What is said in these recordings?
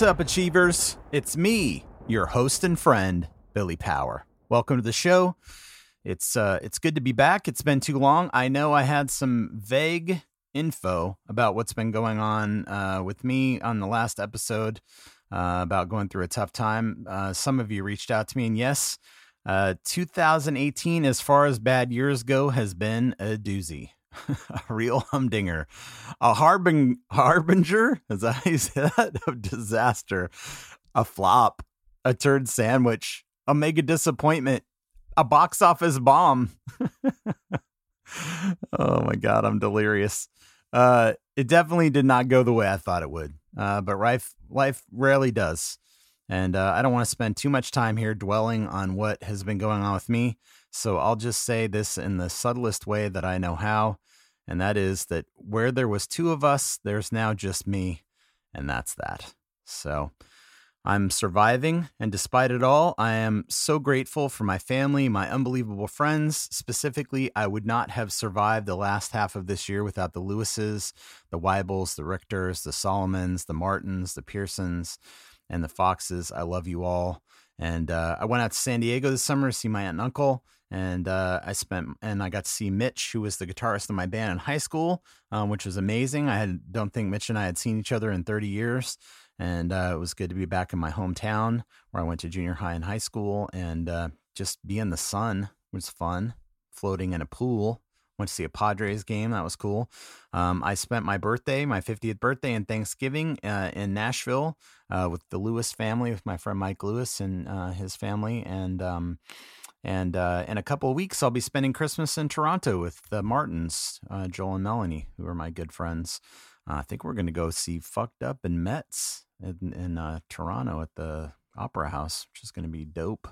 What's up, Achievers? It's me, your host and friend, Billy Power. Welcome to the show. It's uh, it's good to be back. It's been too long. I know I had some vague info about what's been going on uh, with me on the last episode uh, about going through a tough time. Uh, some of you reached out to me, and yes, uh, 2018, as far as bad years go, has been a doozy. a real humdinger, a harbing, harbinger, that how you say that? Of disaster, a flop, a turd sandwich, a mega disappointment, a box office bomb. oh my God, I'm delirious. Uh, it definitely did not go the way I thought it would. Uh, but life, life rarely does. And uh, I don't want to spend too much time here dwelling on what has been going on with me. So I'll just say this in the subtlest way that I know how. And that is that where there was two of us, there's now just me. And that's that. So I'm surviving. And despite it all, I am so grateful for my family, my unbelievable friends. Specifically, I would not have survived the last half of this year without the Lewises, the Weibels, the Richters, the Solomons, the Martins, the Pearsons and the Foxes. I love you all. And uh, I went out to San Diego this summer to see my aunt and uncle. And uh, I spent, and I got to see Mitch, who was the guitarist of my band in high school, um, which was amazing. I had, don't think Mitch and I had seen each other in 30 years. And uh, it was good to be back in my hometown where I went to junior high and high school. And uh, just be in the sun was fun, floating in a pool Went to see a Padres game. That was cool. Um, I spent my birthday, my 50th birthday and Thanksgiving uh, in Nashville uh, with the Lewis family, with my friend Mike Lewis and uh, his family. And um, and uh, in a couple of weeks, I'll be spending Christmas in Toronto with the Martins, uh, Joel and Melanie, who are my good friends. Uh, I think we're going to go see Fucked Up and Metz in, in Toronto at the Opera House, which is going to be dope.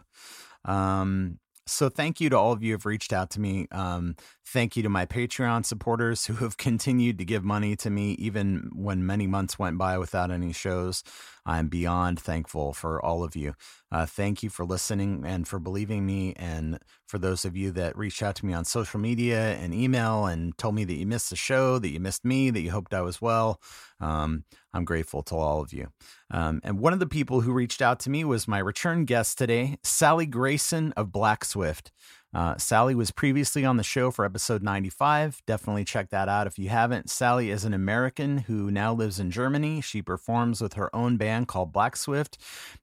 Um, so thank you to all of you who have reached out to me. Um, thank you to my Patreon supporters who have continued to give money to me even when many months went by without any shows. I'm beyond thankful for all of you. Uh, thank you for listening and for believing me. And for those of you that reached out to me on social media and email and told me that you missed the show, that you missed me, that you hoped I was well, um, I'm grateful to all of you. Um, and one of the people who reached out to me was my return guest today, Sally Grayson of Black Swift. Uh, Sally was previously on the show for episode 95. Definitely check that out if you haven't. Sally is an American who now lives in Germany. She performs with her own band called Black Swift,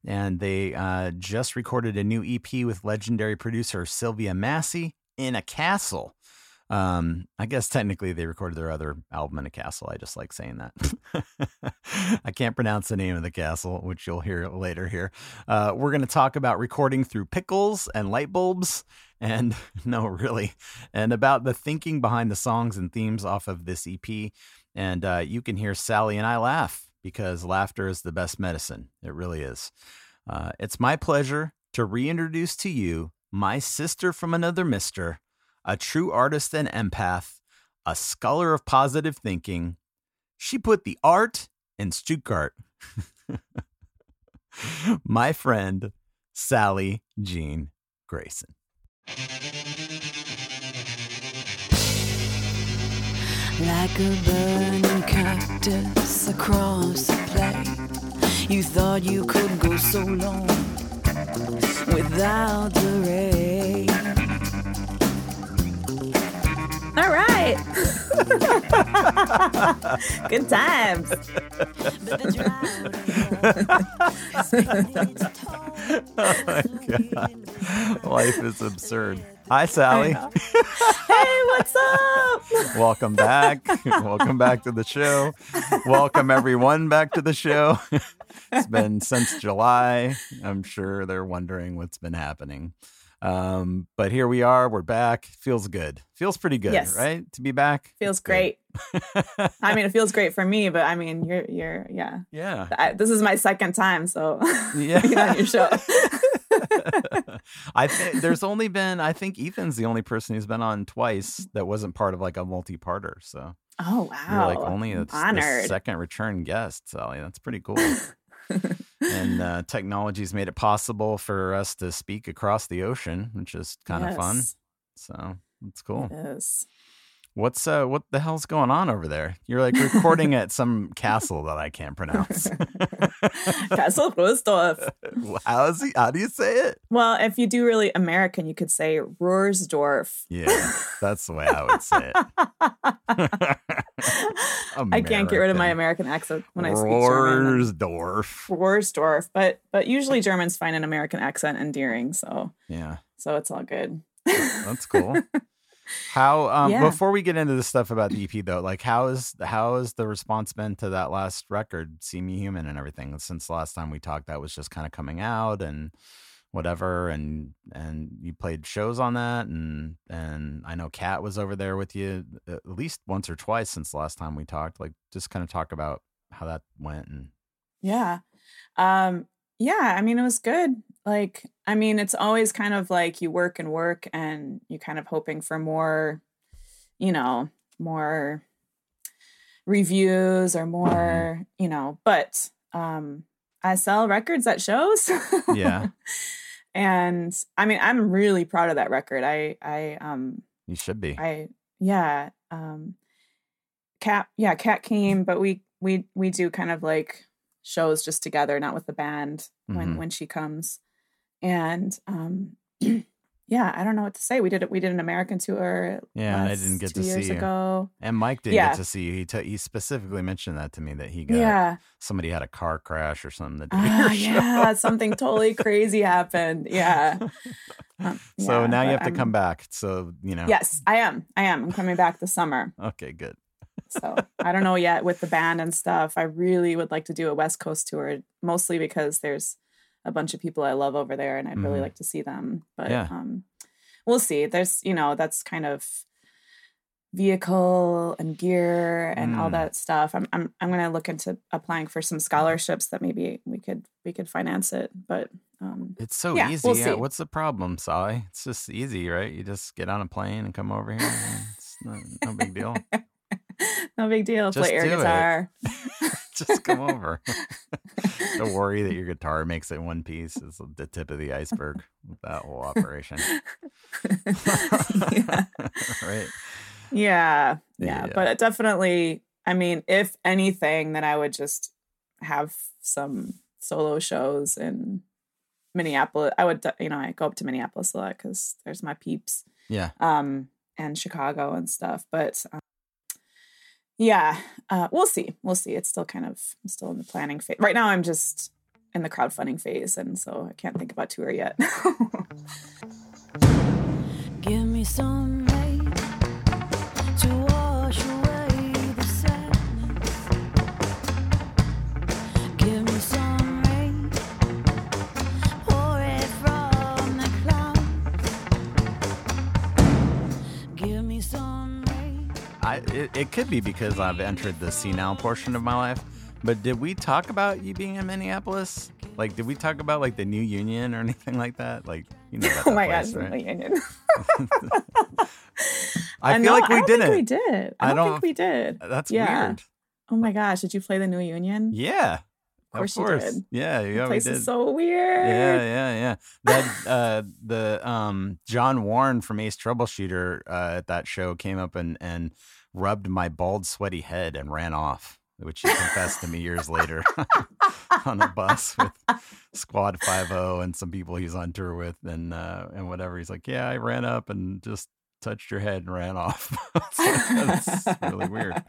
and they uh, just recorded a new EP with legendary producer Sylvia Massy in a castle. Um, I guess technically they recorded their other album in a castle. I just like saying that. I can't pronounce the name of the castle, which you'll hear later here. Uh, we're going to talk about recording through pickles and light bulbs. And no, really, and about the thinking behind the songs and themes off of this EP. And uh, you can hear Sally and I laugh because laughter is the best medicine. It really is. Uh, it's my pleasure to reintroduce to you my sister from another mister a true artist and empath, a scholar of positive thinking. She put the art in Stuttgart. My friend, Sally Jean Grayson. Like a burning cactus across the plate, you thought you could go so long without the rain. Good times. oh my God. Life is absurd. Hi, Sally. hey, what's up? Welcome back. Welcome back to the show. Welcome everyone back to the show. it's been since July. I'm sure they're wondering what's been happening. Um, but here we are. We're back. Feels good. Feels pretty good, yes. right? To be back. Feels great. I mean, it feels great for me, but I mean, you're, you're, yeah, yeah. I, this is my second time, so yeah, on your show. I think there's only been, I think Ethan's the only person who's been on twice that wasn't part of like a multi-parter. So, oh wow, you're like only a, a second return guest, Sally. That's pretty cool and uh, technology's made it possible for us to speak across the ocean, which is kind of yes. fun. So it's cool. Is. What's uh what the hell's going on over there? You're like recording at some castle that I can't pronounce. Castle Roosdorf. how is he how do you say it? Well, if you do really American, you could say Roersdorf. Yeah, that's the way I would say it. I can't get rid of my American accent when I speak German. Roersdorf. Roersdorf, but but usually Germans find an American accent endearing, so Yeah, so it's all good. that's cool. How um Yeah. before we get into the stuff about the EP though, like how is how has the response been to that last record, See Me Human and everything? Since the last time we talked, that was just kind of coming out and whatever and and you played shows on that and and I know Kat was over there with you at least once or twice since the last time we talked. Like just kind of talk about how that went and Yeah. Um yeah, I mean it was good. Like I mean it's always kind of like you work and work and you're kind of hoping for more you know, more reviews or more, you know, but um I sell records at shows. Yeah. and I mean I'm really proud of that record. I I um you should be. I yeah. Um Cat yeah, Cat came, but we we we do kind of like shows just together, not with the band when Mhm. when she comes. And um yeah, I don't know what to say. We did it we did an American tour Yeah, I didn't get two to see you. ago. And Mike didn't Yeah. get to see you. He, t- he specifically mentioned that to me that he got Yeah. somebody had a car crash or something. The day your show. yeah, something totally crazy happened. Yeah. Um, so yeah, now you have to come I'm- back. So you know. Yes, I am. I am. I'm coming back this summer. Okay, good. So I don't know yet with the band and stuff. I really would like to do a West Coast tour, mostly because there's a bunch of people I love over there, and I'd really Mhm. like to see them. But Yeah. um, we'll see. There's, you know, that's kind of vehicle and gear and all Mm. that stuff. I'm I'm I'm gonna look into applying for some scholarships that maybe we could we could finance it. But um, It's so Yeah, easy. we'll yeah. What's the problem, Sally? It's just easy, right? You just get on a plane and come over here. and It's no, no big deal. no big deal. Just Play air guitar. just come over. Don't worry that your guitar makes it one piece. It's the tip of the iceberg with that whole operation. yeah. right. Yeah, yeah, Yeah. but definitely, I mean, if anything, then I would just have some solo shows in Minneapolis. I would, you know, I go up to Minneapolis a lot because there's my peeps, Yeah. um, and Chicago and stuff. But um, yeah, uh, we'll see. We'll see. It's still kind of I'm still in the planning phase. Right now, I'm just in the crowdfunding phase, and so I can't think about tour yet. Give me some I it, it could be because I've entered the senile portion of my life. But did we talk about you being in Minneapolis? Like, did we talk about like the new union or anything like that? Like, you know, oh my place, gosh, right? Union. I feel know- like we I didn't. Think we did. I I don't, don't- think we did. That's Yeah. weird. Oh my gosh, did you play the New Union? Yeah. Of course you did. Yeah, The yeah, we place did. is so weird. Yeah, yeah, yeah. That uh the um John Warne from Ace Troubleshooter uh at that show came up and and rubbed my bald sweaty head and ran off, which he confessed to me years later on a bus with Squad 50 and some people he's on tour with and uh and whatever. He's like, "Yeah, I ran up and just touched your head and ran off." That's really weird.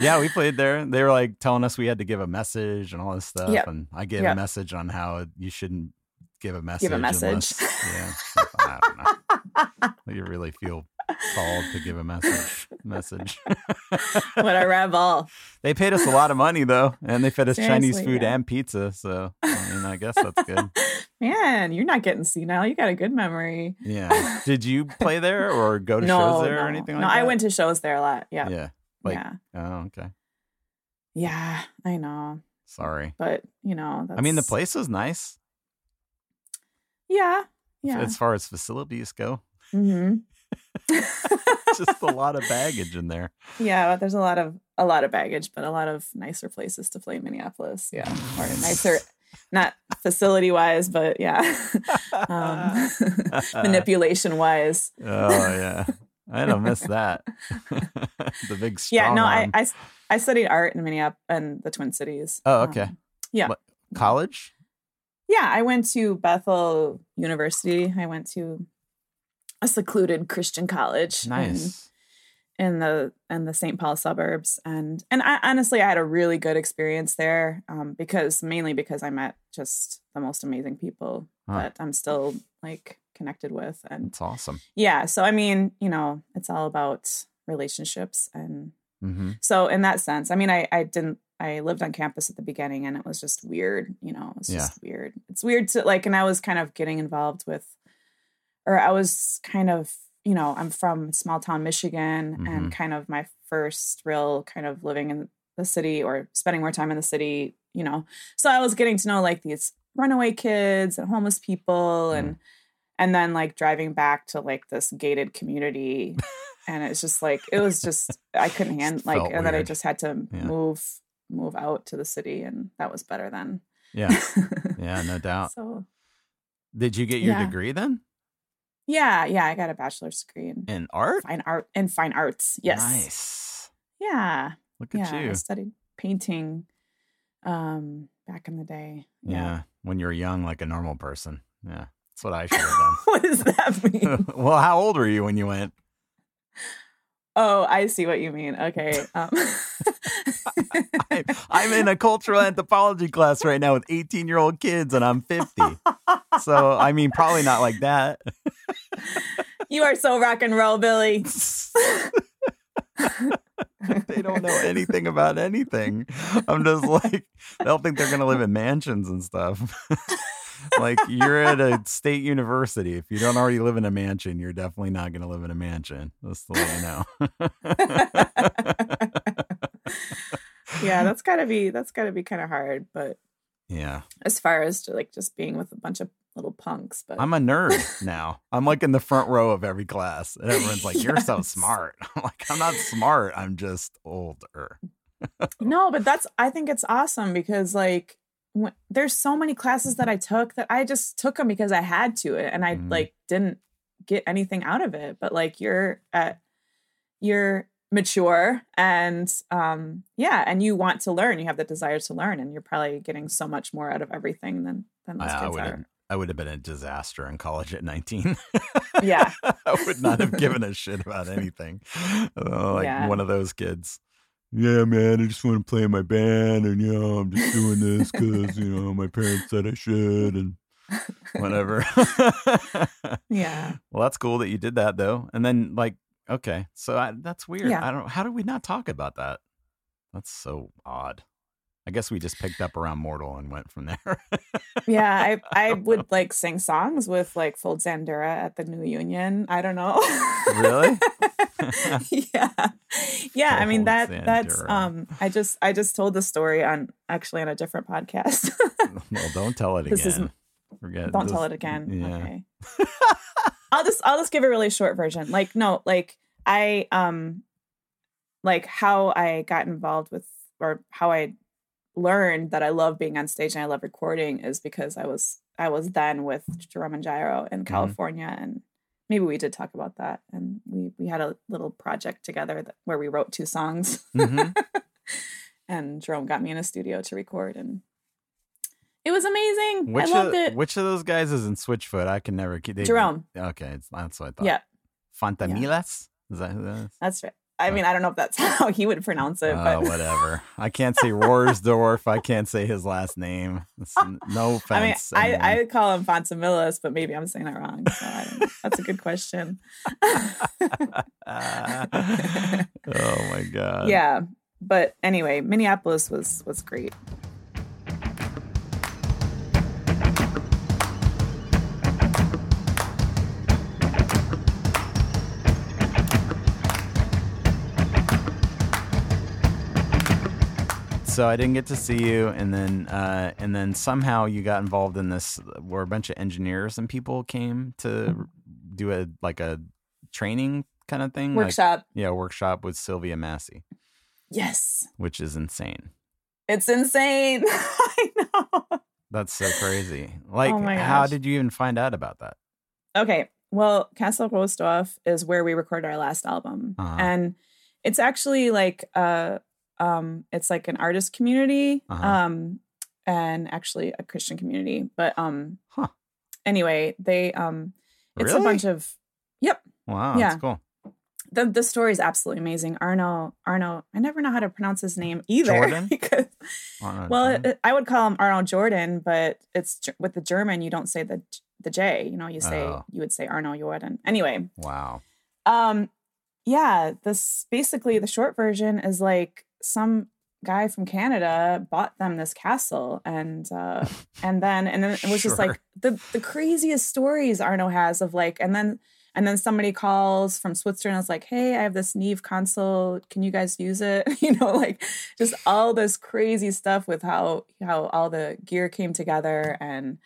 Yeah, we played there. They were like telling us we had to give a message and all this stuff. Yep. And I gave a message on how you shouldn't give a message. Give a message. unless- yeah. I don't know. You really feel called to give a message. Message. what a rebel. they paid us a lot of money though, and they fed us Chinese food yeah. and pizza. So I mean, I guess that's good. Man, you're not getting senile. You got a good memory. Yeah. Did you play there or go to no, shows there no. or anything like no, that? I went to shows there a lot. Yeah. Yeah. like- yeah. Oh, okay. Yeah, I know. Sorry. But, you know, that's, I mean, the place was nice Yeah. Yeah. as far as facilities go. hmm Just a lot of baggage in there. yeah, but there's a lot of a lot of baggage, but a lot of nicer places to play in Minneapolis. Yeah. Or nicer not facility wise, but yeah. um, manipulation wise. Oh yeah. I don't miss that. the big yeah, no, I, I, I studied art in Minneapolis and the Twin Cities. Oh, okay. Um, yeah. What, college? Yeah, I went to Bethel University. I went to a secluded Christian college. in- Nice. in the in the St. Paul suburbs and and I honestly I had a really good experience there um because mainly because I met just the most amazing people Huh. that I'm still like connected with and It's awesome. yeah so I mean you know it's all about relationships and hmm so in that sense I mean I I didn't I lived on campus at the beginning and it was just weird you know it's Yeah. just weird it's weird to like and I was kind of getting involved with or I was kind of, you know, I'm from small town Michigan Mhm. and kind of my first real kind of living in the city or spending more time in the city, you know. So I was getting to know like these runaway kids and homeless people Mm. and and then like driving back to like this gated community and it's just like it was just I couldn't handle like and then I just had to Yeah. move move out to the city and that was better then. Yeah. Yeah, no doubt. so Did you get your Yeah. degree then? yeah, yeah, I got a bachelor's degree in In art? fine art in fine arts. Yes. Nice. Yeah. Look at Yeah. I studied painting um back in the day. Yeah. When you were young, like a normal person. Yeah. That's what I should have done. what does that mean? well, how old were you when you went? Oh, I see what you mean. Okay. Um I, I'm in a cultural anthropology class right now with 18 year old kids, and I'm 50. So, I mean, probably not like that. you are so rock and roll, Billy. they don't know anything about anything. I'm just like, they don't think they're going to live in mansions and stuff. Like, you're at a state university. If you don't already live in a mansion, you're definitely not going to live in a mansion. Just to let you know. yeah, that's gotta be that's gotta be kind of hard. But yeah. as far as to like just being with a bunch of little punks, but I'm a nerd now. I'm like in the front row of every class. And everyone's like, You're so smart. I'm like, I'm not smart. I'm just older. no, but that's I think it's awesome because like when, there's so many classes that I took that I just took them because I had to, and I Mhm. like didn't get anything out of it. But like you're at you're mature and um yeah and you want to learn you have the desire to learn and you're probably getting so much more out of everything than than those I, I kids would are have I would have been a disaster in college at 19. Yeah. I would not have given a shit about anything. Uh, like Yeah. one of those kids. Yeah, man, I just want to play in my band and, you know, I'm just doing this because, you know, my parents said I should and whatever. yeah Well, that's cool that you did that though. And then like, okay, so I, that's weird. Yeah. I don't. How did we not talk about that? That's so odd. I guess we just picked up around Mortal and went from there. yeah i i would like sing songs with like Fold Zandura at the new union i don't know Really? yeah yeah i mean Fold that that's um i just i just told the story on actually on a different podcast well, don't tell it This is- again. Forget. don't tell it again Yeah. okay i'll just i'll just give a really short version like no like i um like how i got involved with or how i learned that i love being on stage and i love recording is because i was i was then with jerome and Jyro in california and maybe we did talk about that and we we had a little project together that, where we wrote two songs Mhm. and jerome got me in a studio to record and it was amazing Which i loved of, it Which of those guys is in Switchfoot? I can never keep. they- jerome Okay, it's, that's what I thought. yeah Fontamillas. Is that who that is? That's right. I mean, I don't know if that's how he would pronounce it, Oh, but whatever. I can't say Roarsdorf. I can't say his last name. It's, no I mean, offense. I, I call him Fonsamillas, but maybe I'm saying that wrong. So I don't. That's a good question. Oh my god. yeah, but anyway, Minneapolis was was great. So I didn't get to see you, and then uh, and then somehow you got involved in this, where a bunch of engineers and people came to do a like a training kind of thing, Like- Workshop. yeah, workshop with Sylvia Massy, yes, which is insane. it's insane. I know. That's so crazy. Like, Oh how did you even find out about that? Okay, well, Castle Rostorf is where we recorded our last album, Uh-huh. and it's actually like uh um it's like an artist community Uh-huh. um and actually a Christian community, but um Huh. anyway they um it's Really? a bunch of yep Wow, yeah. that's cool. the the story is absolutely amazing. Arno Arno I never know how to pronounce his name either Jordan? because well it, I would call him Arno Jordan, but it's with the German you don't say the the J, you know, you say Oh. you would say Arno Jordan. Anyway, wow. um, yeah, this basically the short version is like some guy from Canada bought them this castle and uh and then and then it was just like the the craziest stories Arno has of like and then and then somebody calls from Switzerland. and It's like, hey, I have this Neve console. Can you guys use it? You know, like just all this crazy stuff with how how all the gear came together, and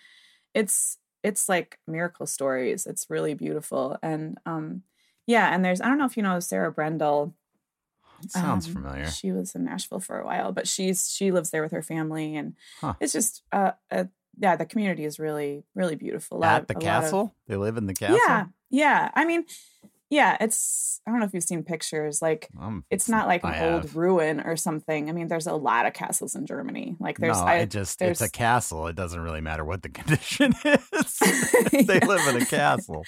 it's it's like miracle stories. It's really beautiful, and um, yeah. And there's I don't know if you know Sarah Brendel. It sounds Um, familiar. She was in Nashville for a while, but she's she lives there with her family, and Huh. it's just uh, uh yeah, the community is really really beautiful. Lot At the lot of- castle? they live in the castle? yeah, yeah. I mean, yeah. It's I don't know if you've seen pictures. Like Um, it's not like an I old have. ruin or something. I mean, there's a lot of castles in Germany. Like there's no, I, it just it's a castle. It doesn't really matter what the condition is. they Yeah. live in a castle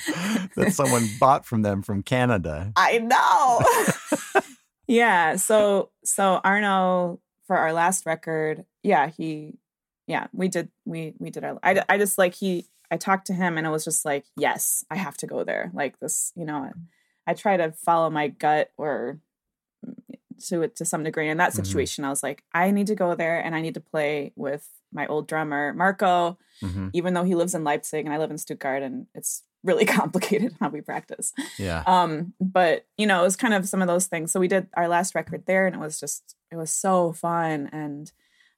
that someone bought from them from Canada. I know. yeah. So so Arno for our last record, yeah, he yeah, we did we we did our I I just like he I talked to him and it was just like, yes, I have to go there. Like this, you know, I try to follow my gut or to it to some degree. In that Mhm. situation, I was like, I need to go there and I need to play with my old drummer, Marco, hmm even though he lives in Leipzig and I live in Stuttgart and it's really complicated how we practice. Yeah. Um, but you know, it was kind of some of those things. So we did our last record there, and it was just it was so fun. And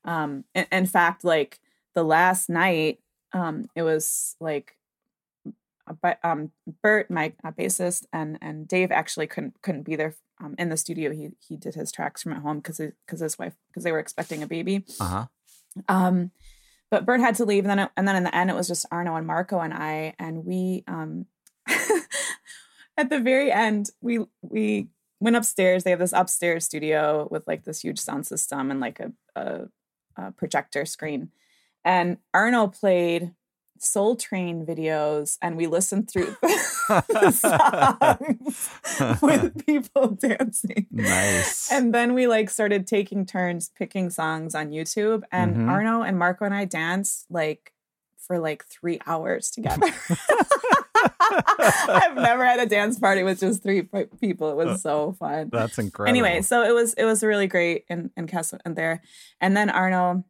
um, in, in fact, like the last night, um, it was like, but um, Bert, my uh, bassist, and and Dave actually couldn't couldn't be there um, in the studio. He he did his tracks from at home because because his wife because they were expecting a baby. Uh huh. Um, but Bert had to leave, and then it, and then in the end, it was just Arno and Marco and I, and we um, at the very end, we we went upstairs. They have this upstairs studio with like this huge sound system and like a, a, a projector screen, and Arno played Soul Train videos, and we listened through the songs with people dancing. Nice. And then we like started taking turns picking songs on YouTube. And Mhm. Arno and Marco and I danced like for like three hours together. I've never had a dance party with just three people. It was so fun. That's incredible. Anyway, so it was it was really great in in Castle and there. And then Arno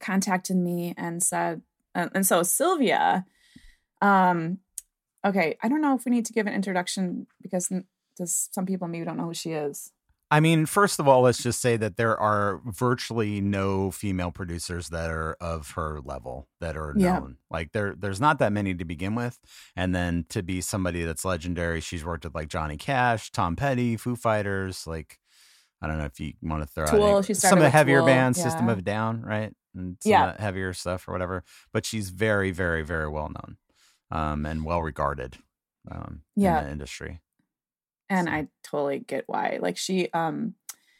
contacted me and said, and, and so Sylvia, um, okay, I don't know if we need to give an introduction because does some people maybe don't know who she is. I mean, first of all, let's just say that there are virtually no female producers that are of her level that are Yeah. known. Like there, there's not that many to begin with, and then to be somebody that's legendary, she's worked with like Johnny Cash, Tom Petty, Foo Fighters. Like I don't know if you want to throw Tool, out any- some of the heavier Tool, bands, System of a Down, right? And some Yeah. of heavier stuff or whatever. But she's very, very, very well known um, and well regarded um, Yeah. in the industry. and So- I totally get why. Like she, um,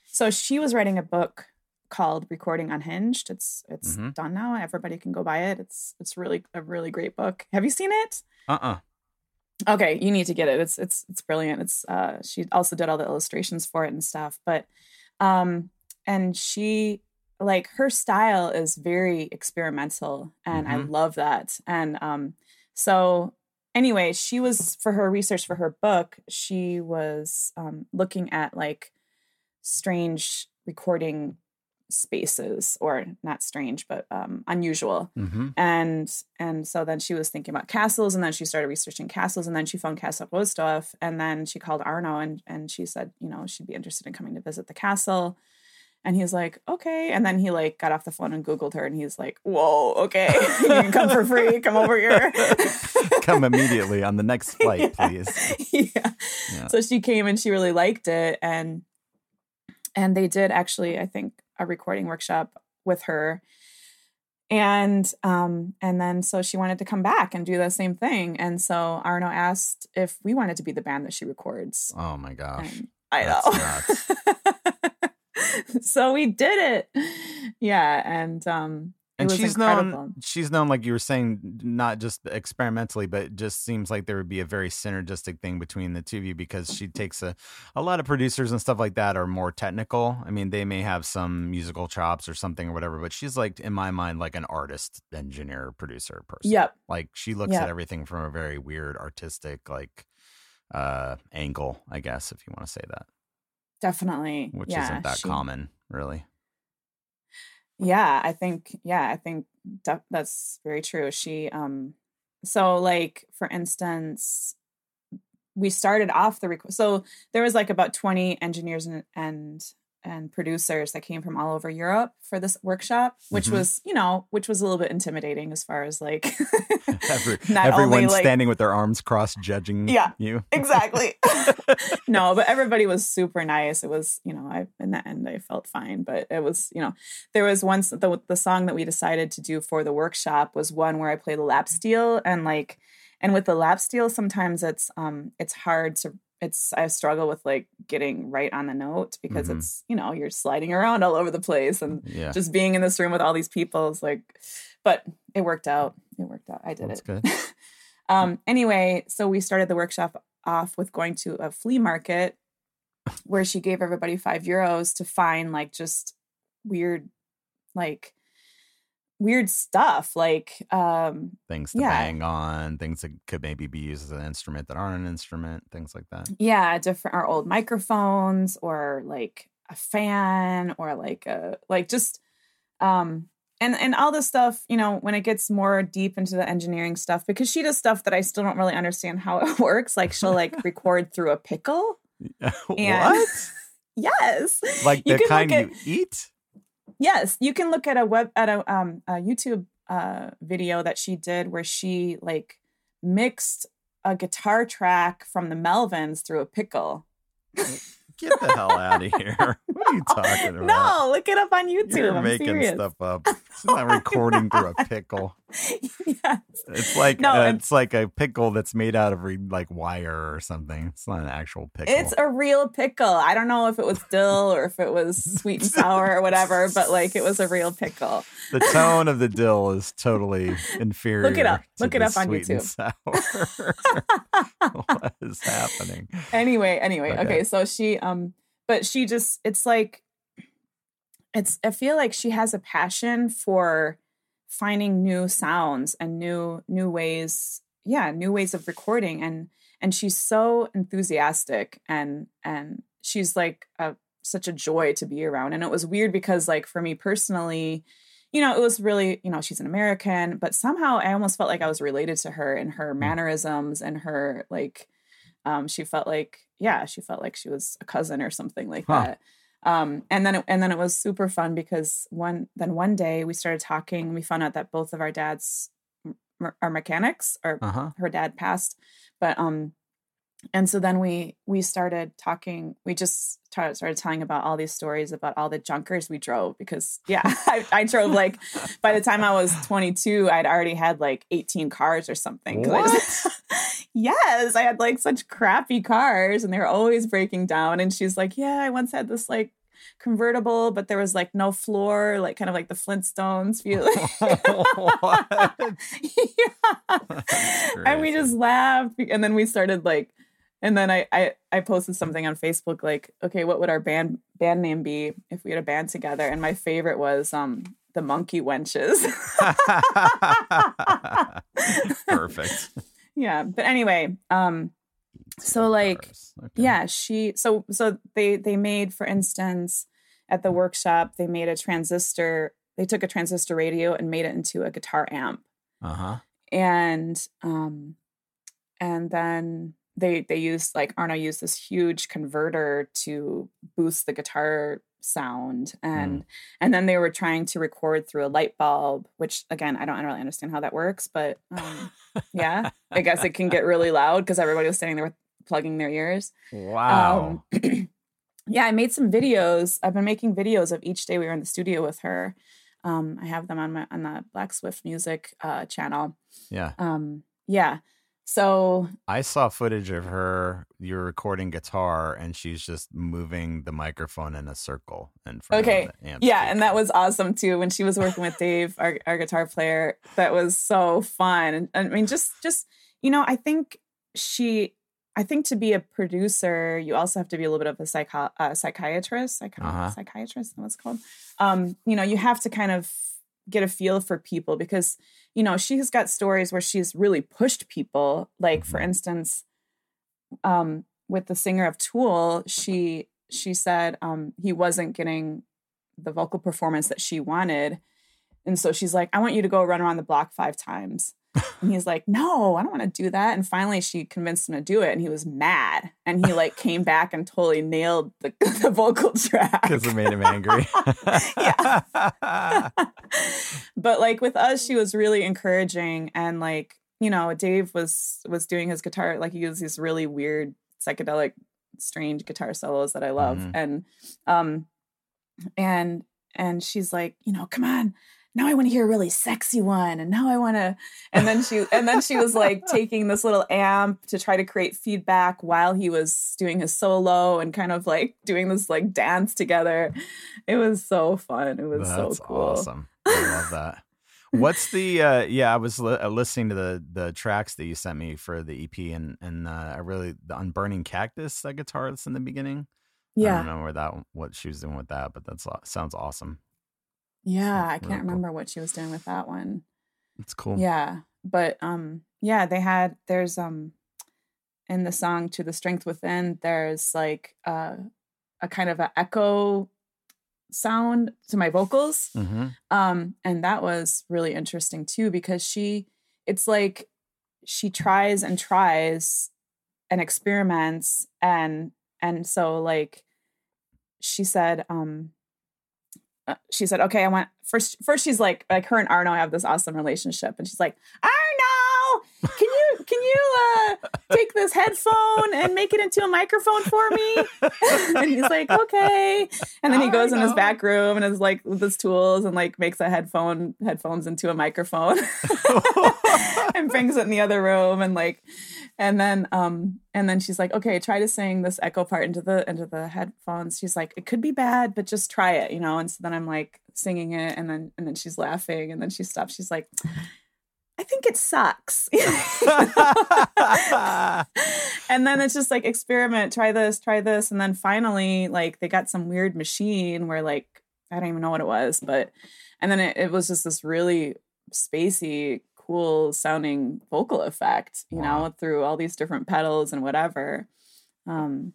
so she was writing a book called Recording Unhinged. It's it's Mhm. done now. Everybody can go buy it. It's it's really a really great book. Have you seen it? Uh uh Okay, you need to get it. It's it's it's brilliant. It's uh she also did all the illustrations for it and stuff. But um and she like her style is very experimental and I Mhm. love that. And um so anyway, she was for her research for her book, she was um looking at like strange recording spaces or not strange but um unusual hmm and and so then she was thinking about castles and then she started researching castles and then she found castle Rostov and then she called arno and and she said you know she'd be interested in coming to visit the castle and he's like okay and then he like got off the phone and googled her and he's like whoa okay you can come for free come over here Come immediately on the next flight, Yeah. please. yeah. Yeah. So she came and she really liked it and and they did actually I think a recording workshop with her. And um and then so she wanted to come back and do the same thing. And so arno asked if we wanted to be the band that she records. Oh my gosh. and i know. So we did it. Yeah and um And she's incredible. known she's known like you were saying not just experimentally but just seems like there would be a very synergistic thing between the two of you because she takes a a lot of producers and stuff like that are more technical. I mean, they may have some musical chops or something or whatever, but she's like in my mind like an artist, engineer, producer person. yep Like she looks Yep. at everything from a very weird artistic like uh angle, I guess if you want to say that, definitely which yeah, isn't that she- common, really. Yeah i think yeah i think that's very true she um so like for instance we started off the rec- so there was like about 20 engineers and and and producers that came from all over Europe for this workshop, which Mhm. was, you know, which was a little bit intimidating as far as like Every, not only everyone's like standing with their arms crossed, judging Yeah. you. exactly. no, but everybody was super nice. It was, you know, I in the end I felt fine, but it was, you know, there was once the the song that we decided to do for the workshop was one where I played the lap steel and like and with the lap steel sometimes it's um it's hard to it's I struggle with like getting right on the note because Mhm. it's, you know, you're sliding around all over the place and Yeah, just being in this room with all these people is like but it worked out. It worked out. I did that's it. good. um anyway so we started the workshop off with going to a flea market where she gave everybody five euros to find like just weird like weird stuff like um Things to Yeah. bang on, things that could maybe be used as an instrument that aren't an instrument, things like that. yeah different our old microphones or like a fan or like a like just um and and all this stuff you know when it gets more deep into the engineering stuff because she does stuff that i still don't really understand how it works like she'll like record through a pickle And- what? yes Like the kind at- you eat? Yes you can look at a web at a um a youtube uh video that she did where she like mixed a guitar track from the melvins through a pickle Get the hell out of here! What are you talking about? no look it up on youtube You're i'm making serious stuff up. She's not recording through a pickle. yes It's like No, uh, it's- it's like a pickle that's made out of re- like wire or something. It's not an actual pickle. It's a real pickle. I don't know if it was dill or if it was sweet and sour or whatever, but like it was a real pickle. the tone of the dill is totally inferior. Look it up. Look it up on sweet and sour. what is happening? anyway, anyway, Okay. okay. So she um but she just it's like it's I feel like she has a passion for finding new sounds and new new ways yeah, new ways of recording. And and she's so enthusiastic and and she's like a such a joy to be around. And it was weird because like for me personally you know it was really you know she's an american but somehow i almost felt like i was related to her in her mm. mannerisms and her like um she felt like yeah she felt like she was a cousin or something like Huh. that um and then it, and then it was super fun because one then one day we started talking we found out that both of our dads are mechanics or Uh huh. her dad passed but um and so then we we started talking we just ta- started telling about all these stories about all the junkers we drove because yeah I, I drove like by the time i was 22 i'd already had like 18 cars or something 'cause I just- yes i had like such crappy cars and they were always breaking down and she's like yeah i once had this like convertible but there was like no floor like kind of like the flintstones what? yeah. and we just laughed and then we started like and then I, I i posted something on facebook like okay what would our band band name be if we had a band together and my favorite was um the monkey wenches Perfect. yeah but anyway um So, like, Okay. yeah she so so they they made for instance at the workshop they made a transistor they took a transistor radio and made it into a guitar amp Uh huh. and um and then they they used like Arno used this huge converter to boost the guitar sound and and then they were trying to record through a light bulb which again I don't really understand how that works but um yeah I guess it can get really loud because everybody was standing there with plugging their ears Wow. um, yeah, I made some videos. I've been making videos of each day we were in the studio with her. Um, I have them on my on the Black Swift Music uh, channel. Yeah. Um, yeah. So I saw footage of her. You're recording guitar, and she's just moving the microphone in a circle in front Okay. of the amp. yeah, speaker. and that was awesome too. When she was working with Dave, our, our guitar player, that was so fun. And, I mean, just just you know, I think she, I think to be a producer, you also have to be a little bit of a psycho, uh, psychiatrist, psychi- Uh-huh. psychiatrist. What's called? Um, you know, you have to kind of get a feel for people because you know she has got stories where she's really pushed people. Like for Mhm. instance, um, with the singer of Tool, she she said um, he wasn't getting the vocal performance that she wanted, and so she's like, "I want you to go run around the block five times." And he's like, "No, I don't want to do that." And finally, she convinced him to do it, and he was mad. And he like came back and totally nailed the, the vocal track because it made him angry. Yeah. but like with us she was really encouraging and like you know dave was was doing his guitar like he uses these really weird psychedelic strange guitar solos that i love Mhm. and um and and she's like you know come on now i want to hear a really sexy one and now i want to and then she and then she was like taking this little amp to try to create feedback while he was doing his solo and kind of like doing this like dance together it was so fun it was That's so cool awesome. I love that. What's the uh yeah, I was li- uh, listening to the the tracks that you sent me for the EP and and uh, I really the unburning cactus that guitar that's in the beginning. Yeah, I don't know where that what she was doing with that, but that's aw- sounds awesome. Yeah i can't remember what she was doing with that one It's cool. Yeah, but um yeah, they had there's um in the song to the strength within there's like uh a kind of a echo sound to my vocals. hmm Um and that was really interesting too because she it's like she tries and tries and experiments and and so like she said um she said okay i want first first she's like like her and arno have this awesome relationship. And she's like arno can you can you uh take this headphone and make it into a microphone for me? And he's like okay. And then he goes in his back room and is like with his tools and like makes a headphone headphones into a microphone and brings it in the other room and like and then um and then she's like okay try to sing this echo part into the into the headphones. She's like it could be bad but just try it you know? And so then i'm like singing it and then and then she's laughing and then she stops. She's like i think it sucks. And then it's just like experiment try this try this. And then finally like they got some weird machine where like i don't even know what it was but and then it, it was just this really spacey cool sounding vocal effect you Wow. know through all these different pedals and whatever um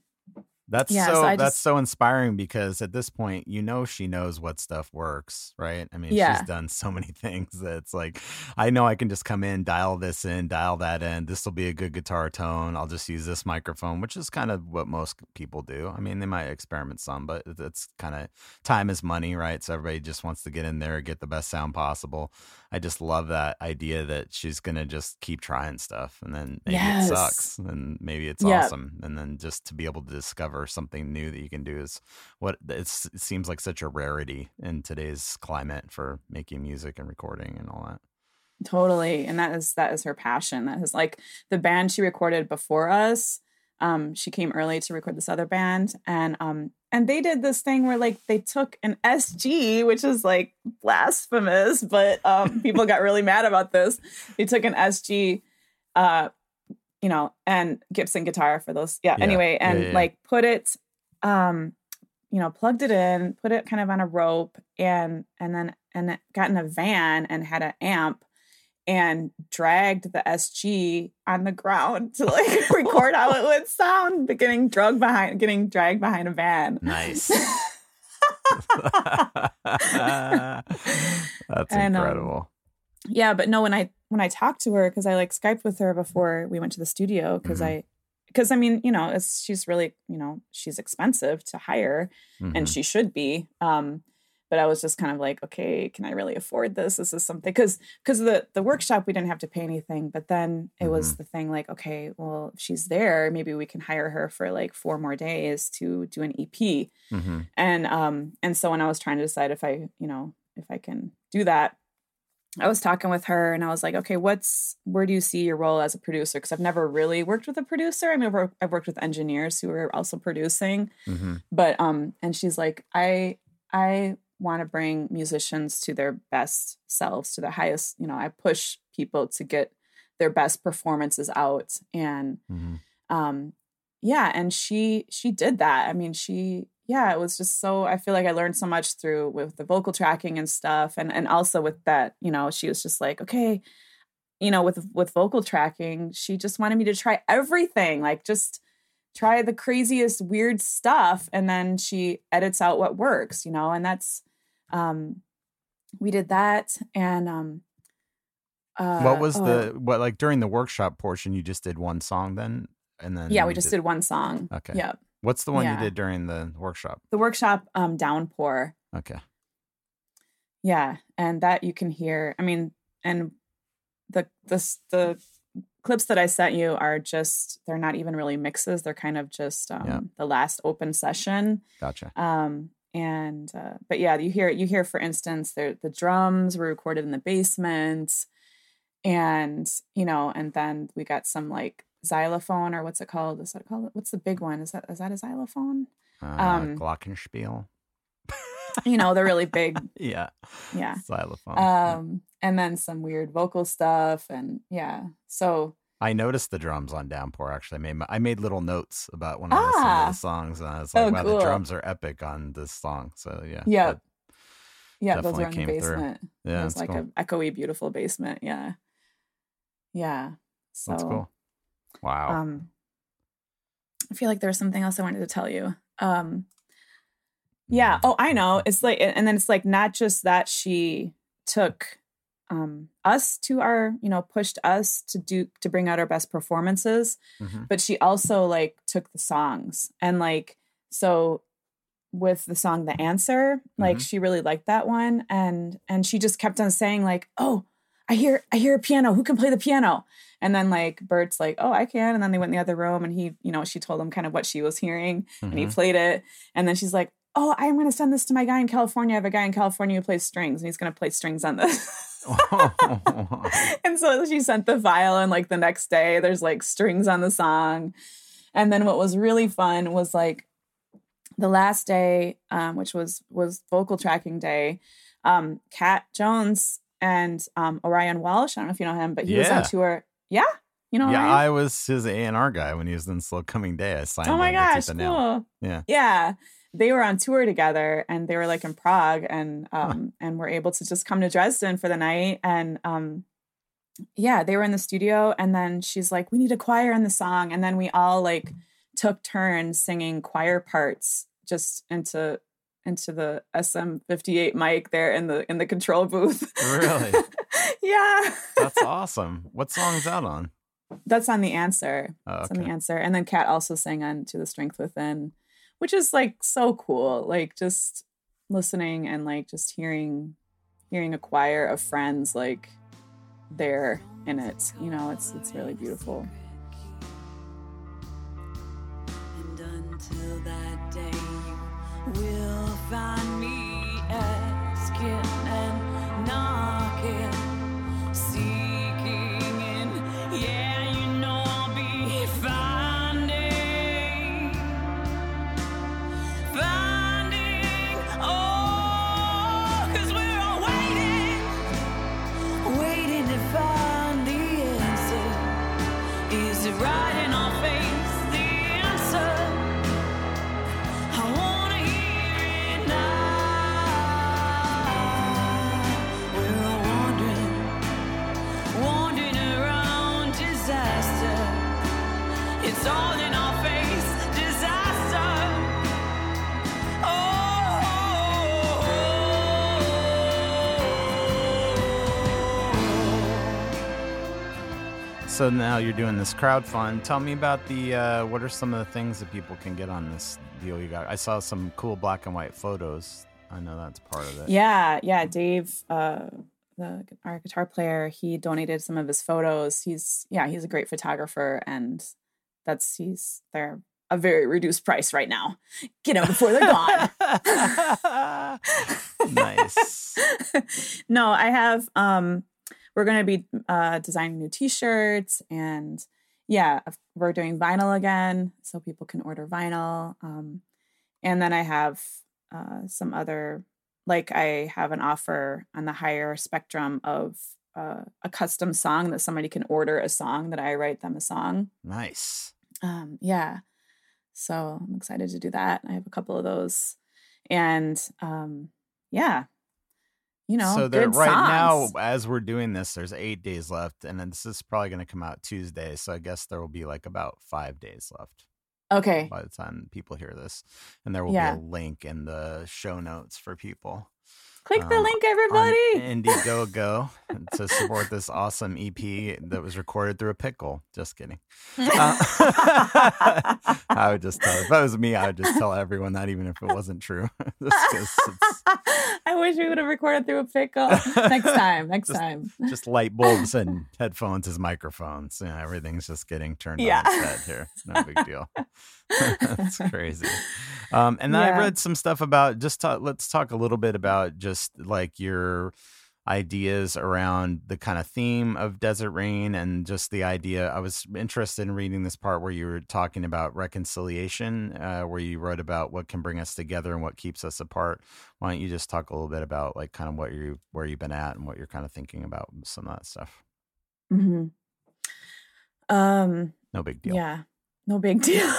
That's Yeah, so, so that's just- so inspiring because at this point, you know she knows what stuff works, right? I mean, Yeah. she's done so many things that it's like I know I can just come in, dial this in, dial that in. This will be a good guitar tone. I'll just use this microphone, which is kind of what most people do. I mean, they might experiment some, but it's kind of time is money, right? So everybody just wants to get in there, get the best sound possible. I just love that idea that she's gonna just keep trying stuff, and then maybe Yes. it sucks, and maybe it's Yeah. awesome, and then just to be able to discover something new that you can do is what it seems like such a rarity in today's climate for making music and recording and all that. totally and that is that is her passion that is like the band she recorded before us um she came early to record this other band and um and they did this thing where like they took an sg which is like blasphemous but um people got really mad about this they took an sg uh you know and gibson guitar for those yeah, Yeah, anyway and yeah, like put it um you know plugged it in put it kind of on a rope and and then and got in a van and had an amp and dragged the SG on the ground to like record how it would sound, but getting drugged behind, getting dragged behind a van. Nice. That's And, um, incredible. Yeah, but no, when I when I talked to her because I like Skyped with her before we went to the studio because Mhm. I because I mean you know it's she's really you know she's expensive to hire and Mhm. she should be. Um, but I was just kind of like, okay, can I really afford this? This is something because because the the workshop we didn't have to pay anything, but then it was the thing like, okay, well, if she's there, maybe we can hire her for like four more days to do an EP. Mhm. And um and so when I was trying to decide if I you know if I can do that. I was talking with her and I was like, okay, what's where do you see your role as a producer? Because I've never really worked with a producer. I mean, I've I've worked with engineers who are also producing, hmm but um, and she's like, I I want to bring musicians to their best selves, to the highest. You know, I push people to get their best performances out, and hmm um yeah and she she did that i mean she yeah it was just so i feel like i learned so much through with the vocal tracking and stuff and and also with that you know she was just like okay you know with with vocal tracking she just wanted me to try everything like just try the craziest weird stuff and then she edits out what works you know and that's um we did that and um uh, what was oh, the what like during the workshop portion? You just did one song then, and then yeah we just did one song Okay. yeah What's the one Yeah. you did during the workshop? the workshop um downpour Okay. yeah and that you can hear i mean and the the the clips that i sent you are just they're not even really mixes they're kind of just um Yeah. the last open session Gotcha. um and uh, but yeah you hear you hear for instance there the drums were recorded in the basement and you know and then we got some like xylophone or what's it called is that called what's the big one is that is that a xylophone Uh, um, Glockenspiel. you know the really big Yeah. yeah Xylophone. um and then some weird vocal stuff and yeah so I noticed the drums on Downpour. Actually, I made my, I made little notes about when I listened to Ah. the songs, and I was like, Oh, "Wow, cool. the drums are epic on this song." So yeah, Yeah. yeah those Definitely are in the came through. yeah, that's like cool. a echoey beautiful basement yeah yeah so that's cool. Wow. um i feel like there was something else i wanted to tell you um yeah oh i know it's like and then it's like not just that she took um us to our you know pushed us to do to bring out our best performances Mhm. but she also like took the songs and like so with the song the answer like Mhm. she really liked that one and and she just kept on saying like oh i hear i hear a piano. Who can play the piano? And then like bert's like oh i can. And then they went in the other room and he you know she told him kind of what she was hearing and he Mhm. played it. And then she's like oh i'm going to send this to my guy in california. I have a guy in california who plays strings and he's going to play strings on this. And so she sent the file and like the next day there's like strings on the song. And then what was really fun was like the last day um, which was was vocal tracking day um kat jones and um orion Welsh. i don't know if you know him but he was on tour yeah you know yeah, Orion? I was his A and R guy when he was in Slow Coming Day. I signed. oh my gosh Nail. Yeah. yeah they were on tour together and they were like in prague and um and were able to just come to dresden for the night and um yeah they were in the studio and then she's like we need a choir in the song and then we all like took turns singing choir parts just into into the SM58 mic there in the in the control booth. Really? yeah. That's awesome. What song is that on? That's on the answer. Oh, It's on the answer. And then Kat also sang on To the Strength Within, which is like so cool. Like just listening and like just hearing hearing a choir of friends like there in it. You know, it's it's really beautiful. And until that day, you will find me asking and knocking, So now you're doing this crowdfund. Tell me about the uh, what are some of the things that people can get on this deal you got? I saw some cool black and white photos. I know that's part of it. Yeah, yeah. Dave, uh, the our guitar player, he donated some of his photos. He's yeah, he's a great photographer, and that's he's they're a very reduced price right now. Get them before they're gone. Nice. no, I have um we're going to be uh designing new t-shirts and yeah, we're doing vinyl again so people can order vinyl. Um and then I have uh some other like I have an offer on the higher spectrum of uh, a custom song that somebody can order a song that I write them a song. Nice. Um, yeah. So I'm excited to do that. I have a couple of those. And um, yeah. You know, so there right songs. now, as we're doing this, there's eight days left, and then this is probably going to come out Tuesday. So I guess there will be like about five days left Okay. by the time people hear this, and there will Yeah. be a link in the show notes for people. Click the um, link, on everybody. Indiegogo to support this awesome EP that was recorded through a pickle. Just kidding. Uh, I would just tell. If that was me, I would just tell everyone that, even if it wasn't true. just 'cause it's I wish we would have recorded through a pickle. next time. Next Just- time. just light bulbs and headphones as microphones. Yeah, everything's just getting turned Yeah. on its head here. No big deal. That's crazy. Um, and then I read some stuff about just talk, let's talk a little bit about just like your ideas around the kind of theme of desert rain and just the idea i was interested in reading this part where you were talking about reconciliation uh, where you wrote about what can bring us together and what keeps us apart. Why don't you just talk a little bit about like kind of what you where you've been at and what you're kind of thinking about some of that stuff? Hmm Um, no big deal. yeah. No big deal.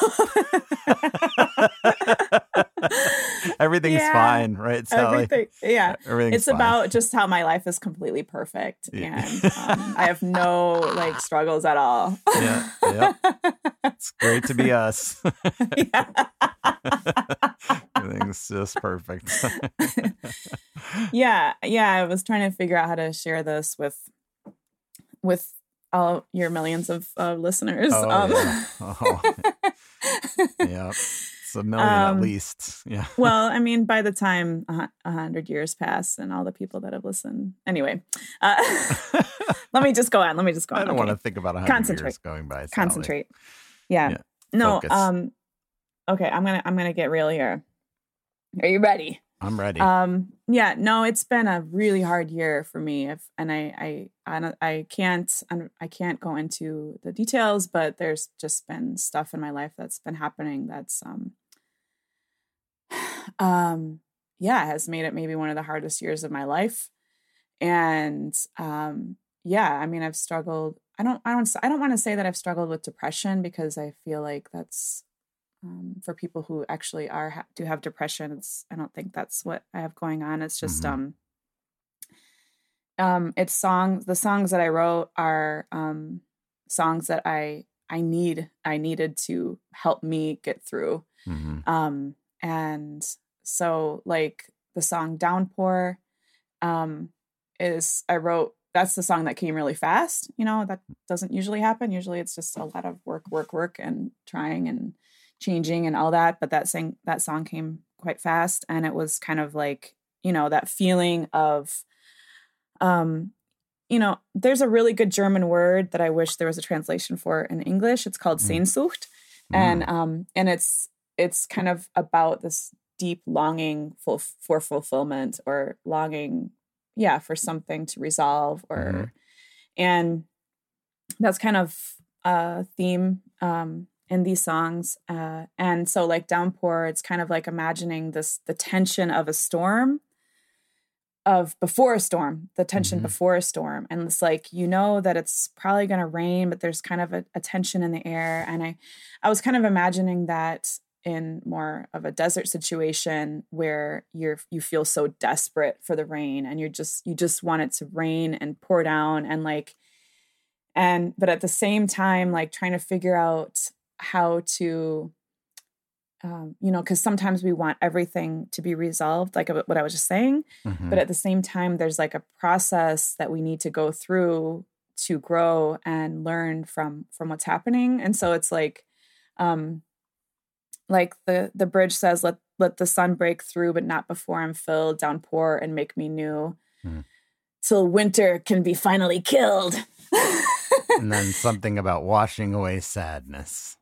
everything's Yeah. fine right sally Everything. Yeah. everything's it's fine. about just how my life is completely perfect Yeah. and um, i have no like struggles at all Yeah, yep. it's great to be us yeah. everything's just perfect yeah yeah i was trying to figure out how to share this with with all your millions of uh, listeners Oh, um, yeah. Oh. yeah it's a million Um, at least yeah well i mean by the time a hu- hundred years pass and all the people that have listened anyway uh, let me just go on let me just go on i don't Okay. want to think about a hundred years going by Sally. concentrate yeah, Yeah. no Focus. um okay i'm gonna i'm gonna get real here are you ready i'm ready. Um yeah no it's been a really hard year for me if, and I, I i i can't i can't go into the details but there's just been stuff in my life that's been happening that's um um yeah has made it maybe one of the hardest years of my life. And um yeah i mean i've struggled i don't i don't i don't want to say that i've struggled with depression because i feel like that's um, for people who actually are ha- do have depression it's i don't think that's what i have going on it's just Mhm. um um it's songs the songs that i wrote are um songs that i i need i needed to help me get through Mhm. um and so like the song downpour um is i wrote that's the song that came really fast you know that doesn't usually happen usually it's just a lot of work work work and trying and changing and all that but that sing that song came quite fast and it was kind of like you know that feeling of um you know there's a really good german word that i wish there was a translation for in english it's called Mm. sehnsucht and um and it's it's kind of about this deep longing for for fulfillment or longing yeah for something to resolve or Mhm. and that's kind of a theme um in these songs uh and so like downpour it's kind of like imagining this the tension of a storm of before a storm the tension Mhm. before a storm and it's like you know that it's probably going to rain but there's kind of a, a tension in the air and i i was kind of imagining that in more of a desert situation where you're you feel so desperate for the rain and you're just you just want it to rain and pour down and like and but at the same time like trying to figure out how to um, you know because sometimes we want everything to be resolved like what i was just saying Mhm. but at the same time there's like a process that we need to go through to grow and learn from from what's happening and so it's like um like the the bridge says let let the sun break through but not before i'm filled downpour and make me new Mhm. till winter can be finally killed and then something about washing away sadness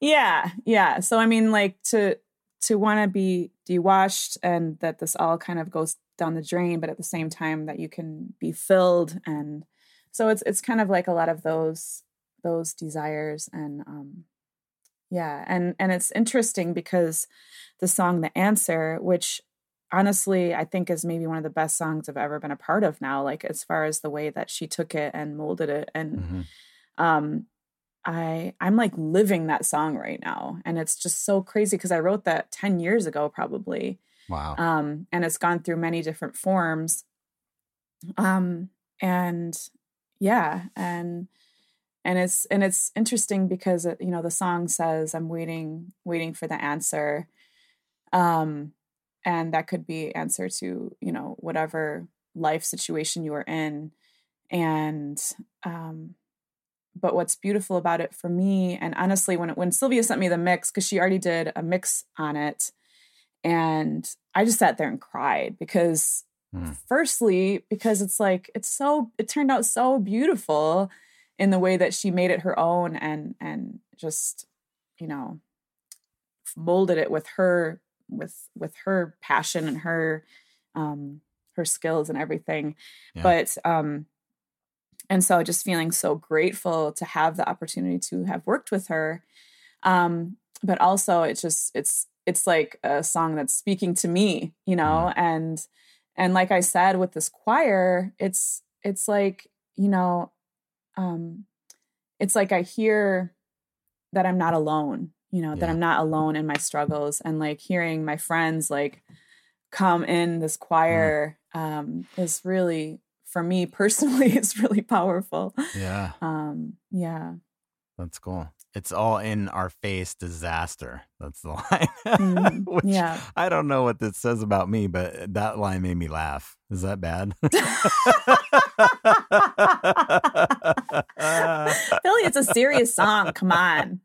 yeah yeah so i mean like to to want to be dewashed and that this all kind of goes down the drain, but at the same time that you can be filled and so it's it's kind of like a lot of those those desires and um yeah and and it's interesting because the song the answer which honestly i think is maybe one of the best songs i've ever been a part of now like as far as the way that she took it and molded it and Mhm. um i i'm like living that song right now and it's just so crazy because i wrote that 10 years ago probably Wow. um and it's gone through many different forms um and yeah and and it's and it's interesting because it, you know the song says i'm waiting waiting for the answer um and that could be answer to you know whatever life situation you are in and um but what's beautiful about it for me and honestly when when Sylvia sent me the mix cuz she already did a mix on it and I just sat there and cried because Hmm. firstly because it's like it's so it turned out so beautiful in the way that she made it her own and and just you know molded it with her with with her passion and her um her skills and everything Yeah. but um and so just feeling so grateful to have the opportunity to have worked with her. Um but also it's just it's it's like a song that's speaking to me you know? And and like i said with this choir it's it's like you know um it's like i hear that i'm not alone you know that i'm not alone in my struggles. And like hearing my friends like come in this choir um is really for me personally it's really powerful Yeah. um yeah That's cool. It's all in our face disaster. That's the line. Mhm. Which Yeah. I don't know what this says about me, but that line made me laugh. Is that bad? billy it's a serious song come on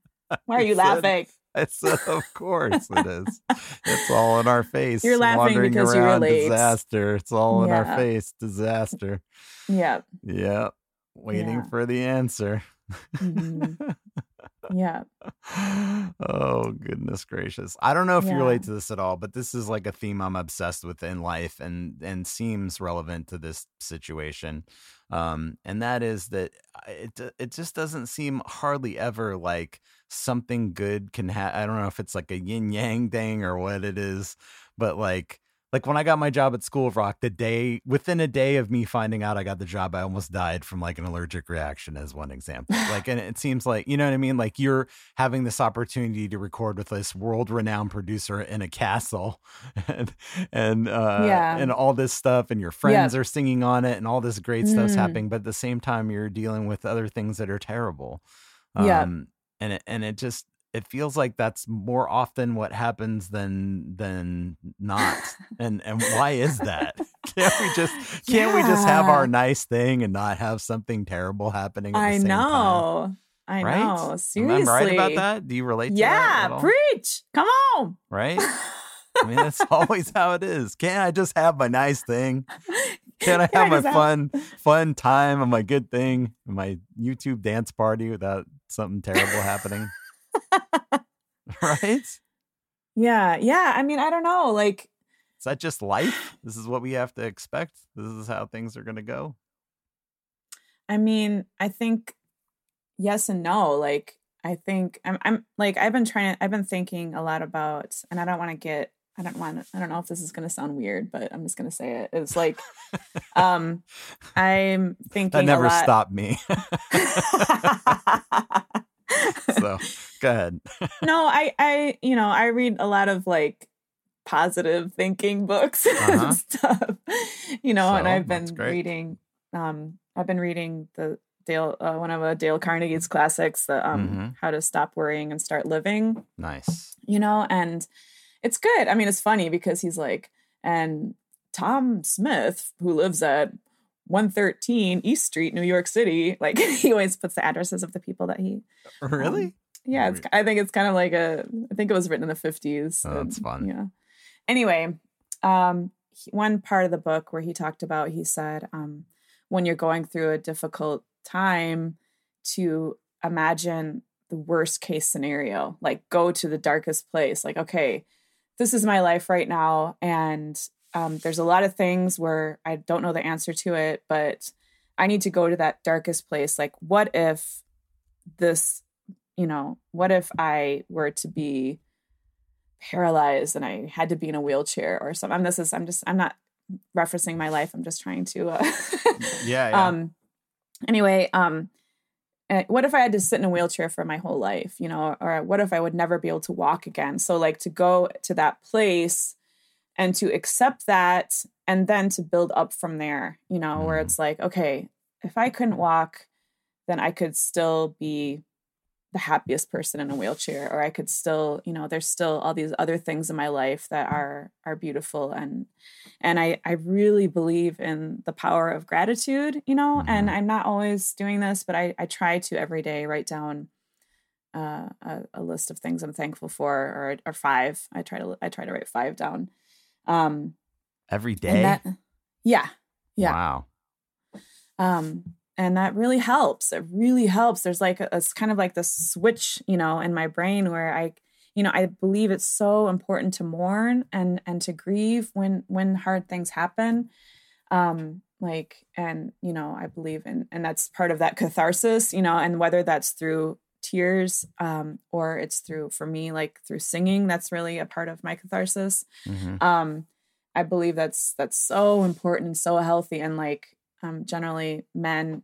why are you laughing I said, of course it is. It's all in our face. You're laughing Wandering because you around, relate. Disaster. It's all in our face. Disaster. yeah Yeah. Waiting Yeah. for the answer. Mhm. yeah oh goodness gracious i don't know if you relate to this at all but this is like a theme i'm obsessed with in life and and seems relevant to this situation um and that is that it it just doesn't seem hardly ever like something good can have i don't know if it's like a yin yang thing or what it is but like like when I got my job at School of Rock, the day within a day of me finding out I got the job, I almost died from like an allergic reaction, as one example. Like, and it seems like you know what I mean. Like you're having this opportunity to record with this world-renowned producer in a castle, and and uh, Yeah. and all this stuff, and your friends are singing on it, and all this great stuff's Mm. happening. But at the same time, you're dealing with other things that are terrible. Yeah. And it, and it just it feels like that's more often what happens than than not and and why is that? Can't we just can't we just have our nice thing and not have something terrible happening i same time? know i right? know seriously am i right about that? Do you relate to yeah preach come on. Right? I mean that's always how it is. Can't i just have my nice thing? Can't i Can I have my fun fun time and my good thing my youtube dance party without something terrible happening right yeah yeah i mean i don't know like Is that just life? This is what we have to expect. This is how things are going to go. I mean, I think yes and no. Like, I think I'm, I'm like, I've been trying, I've been thinking a lot about, and I don't want to get, I don't want to, I don't know if this is going to sound weird, but I'm just going to say it. It's like, um, I'm thinking That never lot. stopped me. so go ahead. no, I, I, you know, I read a lot of like positive thinking books Uh-huh. and stuff, you know, and I've been reading, um, I've been reading the Dale, uh, one of uh, Dale Carnegie's classics, the um, Mhm. How to Stop Worrying and Start Living, Nice. you know, and it's good. I mean, it's funny because he's like, and Tom Smith, who lives at 113 East Street, New York City, like he always puts the addresses of the people that he Really? yeah, it's, I think it's kind of like a. I think it was written in the fifties. Oh, that's fun. Yeah. Anyway, um, he- one part of the book where he talked about, he said, um, when you're going through a difficult time, to imagine the worst case scenario, like go to the darkest place. Like, okay, this is my life right now and um, there's a lot of things where i don't know the answer to it but i need to go to that darkest place like what if this you know what if i were to be paralyzed and i had to be in a wheelchair or something I'm, this is i'm just i'm not referencing my life i'm just trying to uh, Yeah, yeah. um anyway um what if i had to sit in a wheelchair for my whole life you know or what if i would never be able to walk again so like to go to that place and to accept that and then to build up from there you know where Mhm. it's like okay if i couldn't walk then i could still be the happiest person in a wheelchair or i could still you know there's still all these other things in my life that are are beautiful and and i i really believe in the power of gratitude you know and Mhm. i'm not always doing this but i i try to every day write down uh, a, a list of things i'm thankful for or or five i try to i try to write five down um Every and day. that yeah yeah Wow. um and that really helps. It really helps. There's like a, it's kind of like this switch you know in my brain where i you know i believe it's so important to mourn and and to grieve when when hard things happen. Um like and you know i believe in and that's part of that catharsis you know and whether that's through tears um or it's through for me like through singing that's really a part of my catharsis. Mhm. um i believe that's that's so important and so healthy and like um generally men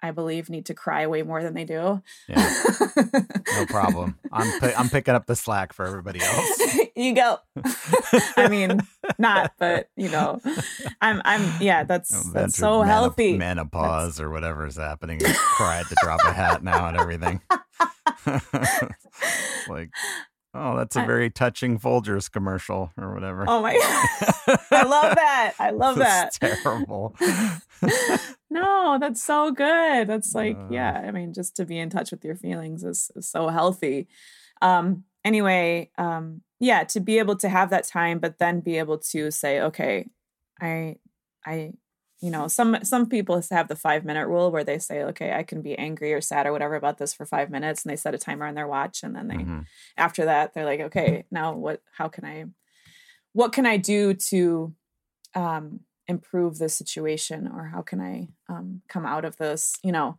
I believe need to cry way more than they do Yeah, no problem. I'm pi- I'm picking up the slack for everybody else. you go i mean not but you know i'm i'm yeah that's that's so menop- healthy Menopause or whatever is happening. I cried to drop a hat now and everything. like, oh, that's a very touching Folgers commercial or whatever. oh my god. i love that i love that terrible. no, that's so good. That's like, Uh. yeah, I mean, just to be in touch with your feelings is, is so healthy. Um, anyway, um, yeah, to be able to have that time, but then be able to say, okay, I, I, you know, some some people have the five minute rule where they say, okay, I can be angry or sad or whatever about this for five minutes, and they set a timer on their watch, and then they Mhm. after that they're like okay now what how can i what can i do to um improve the situation or how can i um come out of this you know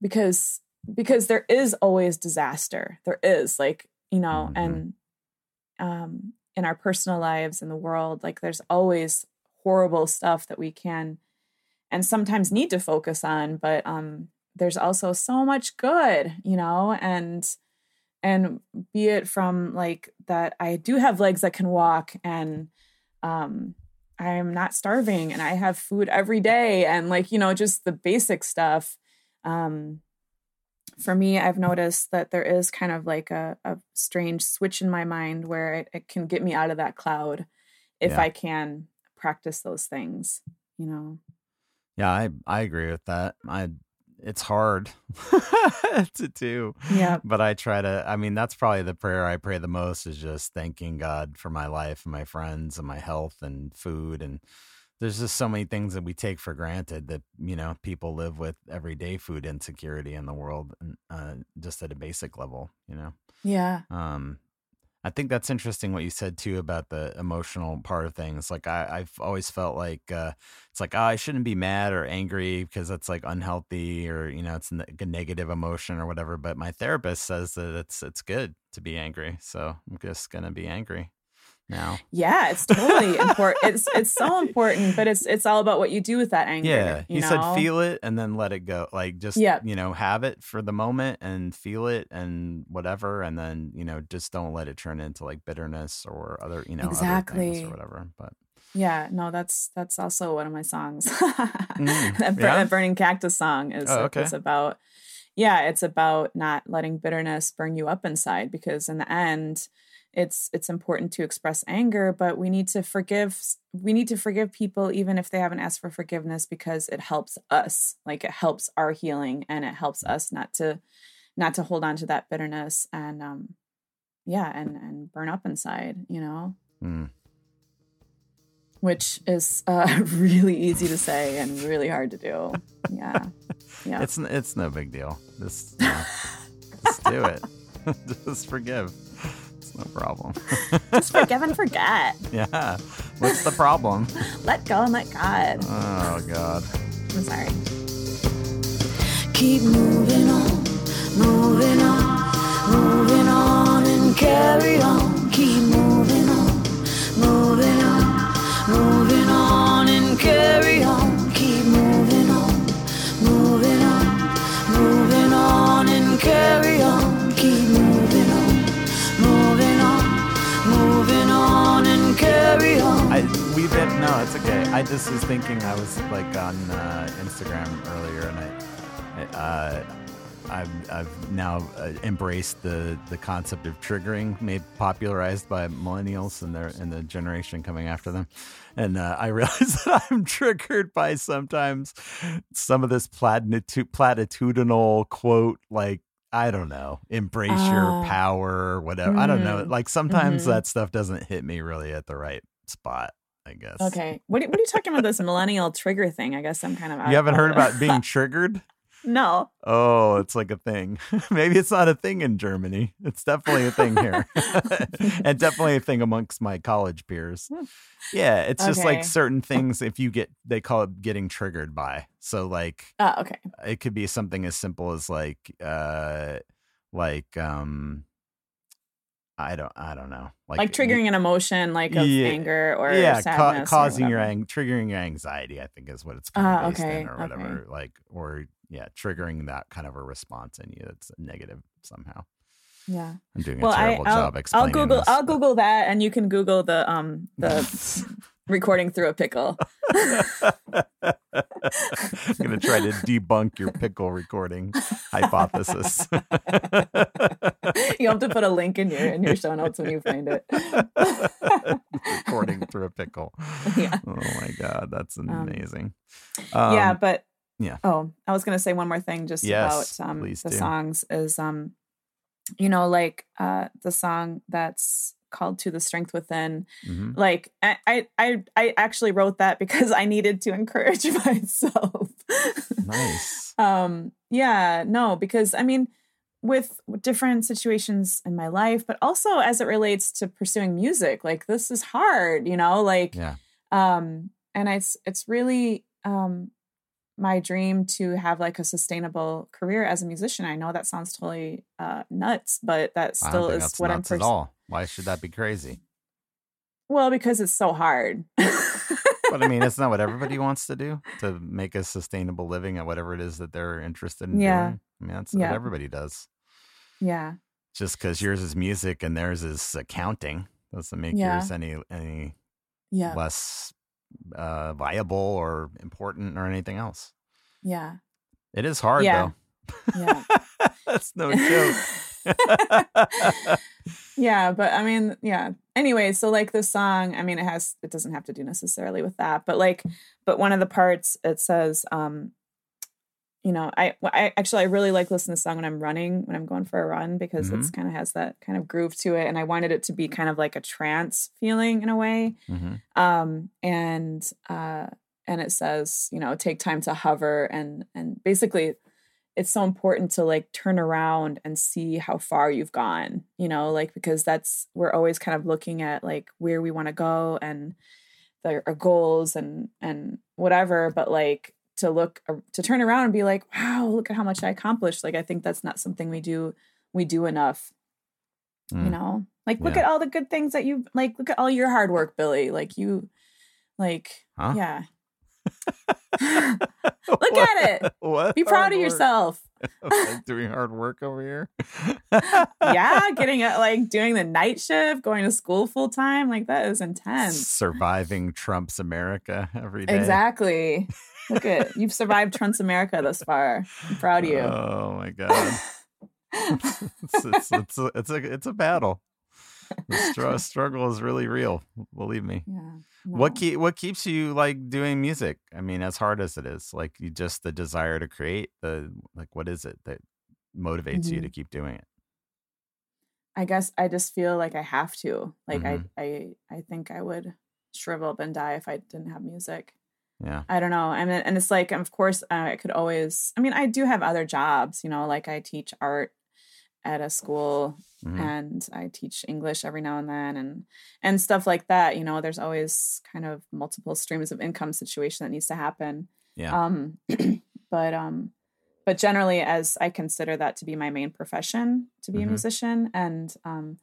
because because there is always disaster there is like you know Mhm. and um in our personal lives in the world like there's always horrible stuff that we can and sometimes need to focus on but um there's also so much good you know and and be it from like that i do have legs that can walk and um i'm not starving and i have food every day and like you know just the basic stuff um for me i've noticed that there is kind of like a, a strange switch in my mind where it, it can get me out of that cloud if Yeah. i can practice those things you know Yeah, I I agree with that. I it's hard to do. yeah But I try to I mean that's probably the prayer I pray the most is just thanking God for my life and my friends and my health and food and there's just so many things that we take for granted that you know people live with everyday food insecurity in the world uh, just at a basic level you know yeah um i think that's interesting what you said too about the emotional part of things like I, i've always felt like uh it's like oh i shouldn't be mad or angry because that's like unhealthy or you know it's a negative emotion or whatever but my therapist says that it's it's good to be angry so i'm just gonna be angry now Yeah, it's totally important. It's it's so important, but it's it's all about what you do with that anger. yeah you he know? said feel it and then let it go like just Yeah. you know have it for the moment and feel it and whatever and then you know just don't let it turn into like bitterness or other you know other Exactly. or whatever but Yeah, no, that's that's also one of my songs. Mm, that, bur- yeah? that burning cactus song is Oh, okay. it's about yeah, it's about not letting bitterness burn you up inside because in the end it's it's important to express anger, but we need to forgive we need to forgive people even if they haven't asked for forgiveness because it helps us. Like it helps our healing and it helps us not to not to hold on to that bitterness and um yeah, and and burn up inside, you know? mm. which is uh, really easy to say and really hard to do. Yeah. Yeah. It's it's no big deal. Just know, just do it. just forgive. It's No problem. Just forgive and forget. yeah. What's the problem? Let go and let God. Oh God. I'm sorry. Keep moving on, moving on, moving on and carry on. No, it's okay. I just was thinking I was like on uh, Instagram earlier, and I, I uh, I've I've now uh, embraced the the concept of triggering, made popularized by millennials and their and the generation coming after them, and uh, I realize that I'm triggered by sometimes some of this platitu- platitudinal quote like. I don't know. Embrace your Ah. power, whatever. I don't know. Mhm. Like sometimes Mhm. that stuff doesn't hit me really at the right spot. I guess. Okay. What are, what are you talking about? This millennial trigger thing? I guess I'm kind of. You haven't heard about being triggered? no. Oh, it's like a thing. Maybe it's not a thing in Germany. It's definitely a thing here. and definitely a thing amongst my college peers. Yeah, it's just like certain things if you get they call it getting triggered by. So like Oh, okay. it could be something as simple as like uh like um I don't I don't know. Like, triggering an emotion, like of Yeah. anger or yeah, ca- sadness, or causing your ang- triggering your anxiety. I think is what it's kind of Ah, based okay, in, or okay. whatever. Like, or yeah, triggering that kind of a response in you that's negative somehow. Yeah. I'm doing Well, a I, terrible I'll, job I'll. Google. this, I'll but- Google that, and you can Google the um the recording through a pickle. I'm gonna try to debunk your pickle recording hypothesis. you have to put a link in your in your show notes when you find it. recording through a pickle. Yeah. Oh my god, that's Um, amazing. yeah, Um, but yeah. Oh, I was gonna say one more thing just Yes, about um the do. songs is um you know like uh the song that's called to the strength within mhm. like I, I i i actually wrote that because i needed to encourage myself Nice. um yeah no because i mean with different situations in my life but also as it relates to pursuing music like this is hard you know like Yeah. um and it's it's really um my dream to have like a sustainable career as a musician i know that sounds totally uh nuts but that still is what i'm nuts at all. Why should that be crazy? well because it's so hard But I mean, it's not what everybody wants to do to make a sustainable living at whatever it is that they're interested in Yeah. doing. I mean, that's Yeah. what everybody does. yeah Just because yours is music and theirs is accounting doesn't make Yeah. yours any any yeah less uh, viable or important or anything else. yeah It is hard Yeah. though. yeah That's no joke. yeah but i mean yeah anyway so like this song i mean it has it doesn't have to do necessarily with that but like but one of the parts it says um you know i i actually i really like listening to the song when i'm running when i'm going for a run because it's kind of has that kind of groove to it and i wanted it to be kind of like a trance feeling in a way. Hmm um and uh and it says you know take time to hover and and basically it's so important to like turn around and see how far you've gone you know like because that's we're always kind of looking at like where we want to go and the, our goals and and whatever but like to look to turn around and be like wow look at how much i accomplished like i think that's not something we do we do enough you Mm. know like look Yeah. at all the good things that you like look at all your hard work billy like you like Huh? yeah look at it What? be proud of work? yourself like doing hard work over here. yeah getting it like doing the night shift going to school full time like that is intense Surviving Trump's America every day. exactly look at you've survived trump's america thus far i'm proud of you Oh my god. it's, it's, it's, a, it's a it's a battle. The str- struggle is really real. Believe me. yeah What keep what keeps you like doing music? I mean, as hard as it is, like you just the desire to create. The like, what is it that motivates you Mhm. to keep doing it? I guess I just feel like I have to. Like Mhm. I I I think I would shrivel up and die if I didn't have music. Yeah. I don't know. Mean, and it's like, of course, uh, I could always. I mean, I do have other jobs. You know, like I teach art at a school Mhm. and I teach English every now and then and and stuff like that. You know, there's always kind of multiple streams of income situation that needs to happen. Yeah. Um, but um, but generally, as I consider that to be my main profession, to be Mhm. a musician, and um,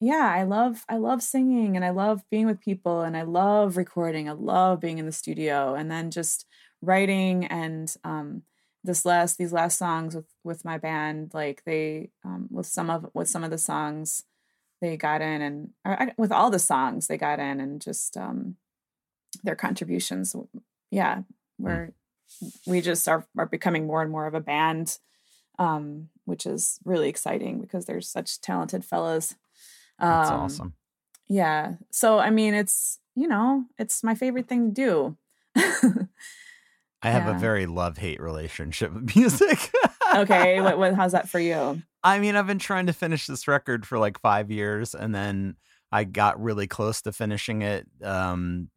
yeah, I love I love singing and I love being with people and I love recording. I love being in the studio and then just writing and um, this last these last songs with with my band, like they um, with some of with some of the songs they got in and I, with all the songs they got in and just um, their contributions yeah we're we just are, are becoming more and more of a band um which is really exciting because there's such talented fellas. Um That's awesome. yeah so i mean it's you know it's my favorite thing to do I have a very love hate relationship with music. okay what, what how's that for you I mean, I've been trying to finish this record for like five years, and then I got really close to finishing it. Um,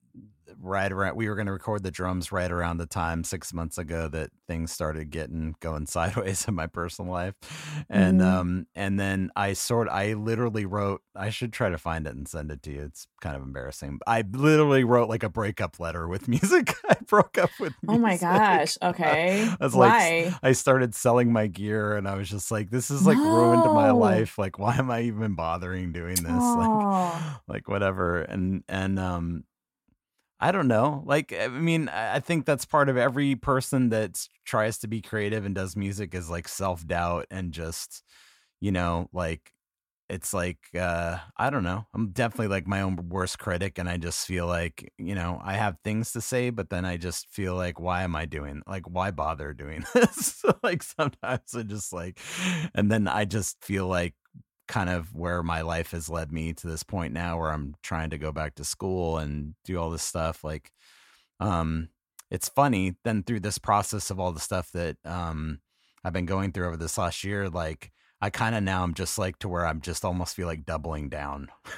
right around, we were going to record the drums right around the time six months ago that things started getting going sideways in my personal life, and Mhm. um, and then I sort, I literally wrote. I should try to find it and send it to you. It's kind of embarrassing. I literally wrote like a breakup letter with music. I broke up with. oh my gosh okay I was like, why I started selling my gear and I was just like, this is like ruined my life. Like, why am I even bothering doing this? Like, like whatever. And, and, um, I don't know. Like, I mean, I think that's part of every person that tries to be creative and does music is like self doubt and just, you know, like, it's like, uh, I don't know. I'm definitely like my own worst critic. And I just feel like, you know, I have things to say, but then I just feel like, why am I doing, like, why bother doing this? like, sometimes I just like, and then I just feel like, kind of where my life has led me to this point now where I'm trying to go back to school and do all this stuff like um it's funny then through this process of all the stuff that um I've been going through over this last year like I kind of now I'm just like to where I'm just almost feel like doubling down.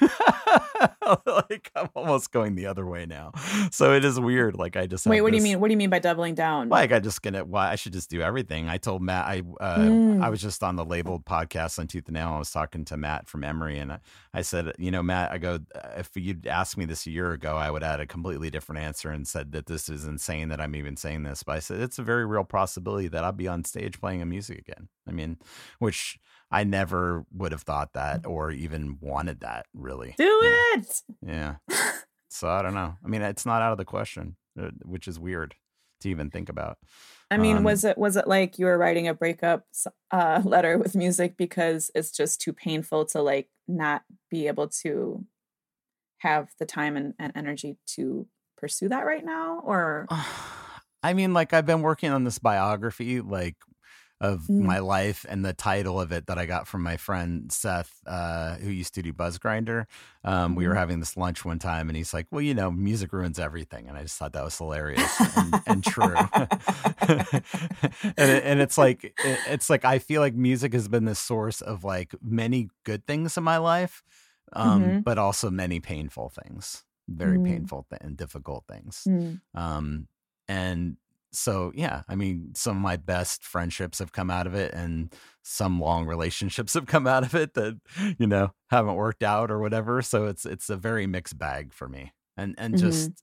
like I'm almost going the other way now. So it is weird like I just wait what do you mean what do you mean by doubling down like I just gonna why I should just do everything. I told Matt I uh, Mm. I was just on the labeled podcast on Tooth and Nail. I was talking to Matt from Emery, and I, I said, you know, Matt, I go, if you'd asked me this a year ago, I would have had a completely different answer and said that this is insane that I'm even saying this. But I said it's a very real possibility that I'll be on stage playing a music again. I mean, which I never would have thought that or even wanted that really. do Yeah. it Yeah. So I don't know. I mean, it's not out of the question, uh, which is weird to even think about. I mean, Um, was it was it like you were writing a breakup uh, letter with music because it's just too painful to like not be able to have the time and, and energy to pursue that right now, or I mean, like I've been working on this biography, like of Mm. my life, and the title of it that I got from my friend Seth, uh, who used to do Buzzgrinder. Um, We were Mhm. having this lunch one time, and he's like, "Well, you know, music ruins everything," and I just thought that was hilarious and, and true. and it, and it's like it, it's like I feel like music has been the source of like many good things in my life, um, Mhm. but also many painful things, very Mm. painful th- and difficult things. Mm. Um, and so, yeah, I mean, some of my best friendships have come out of it, and some long relationships have come out of it that you know haven't worked out or whatever. So it's it's a very mixed bag for me, and and Mhm. just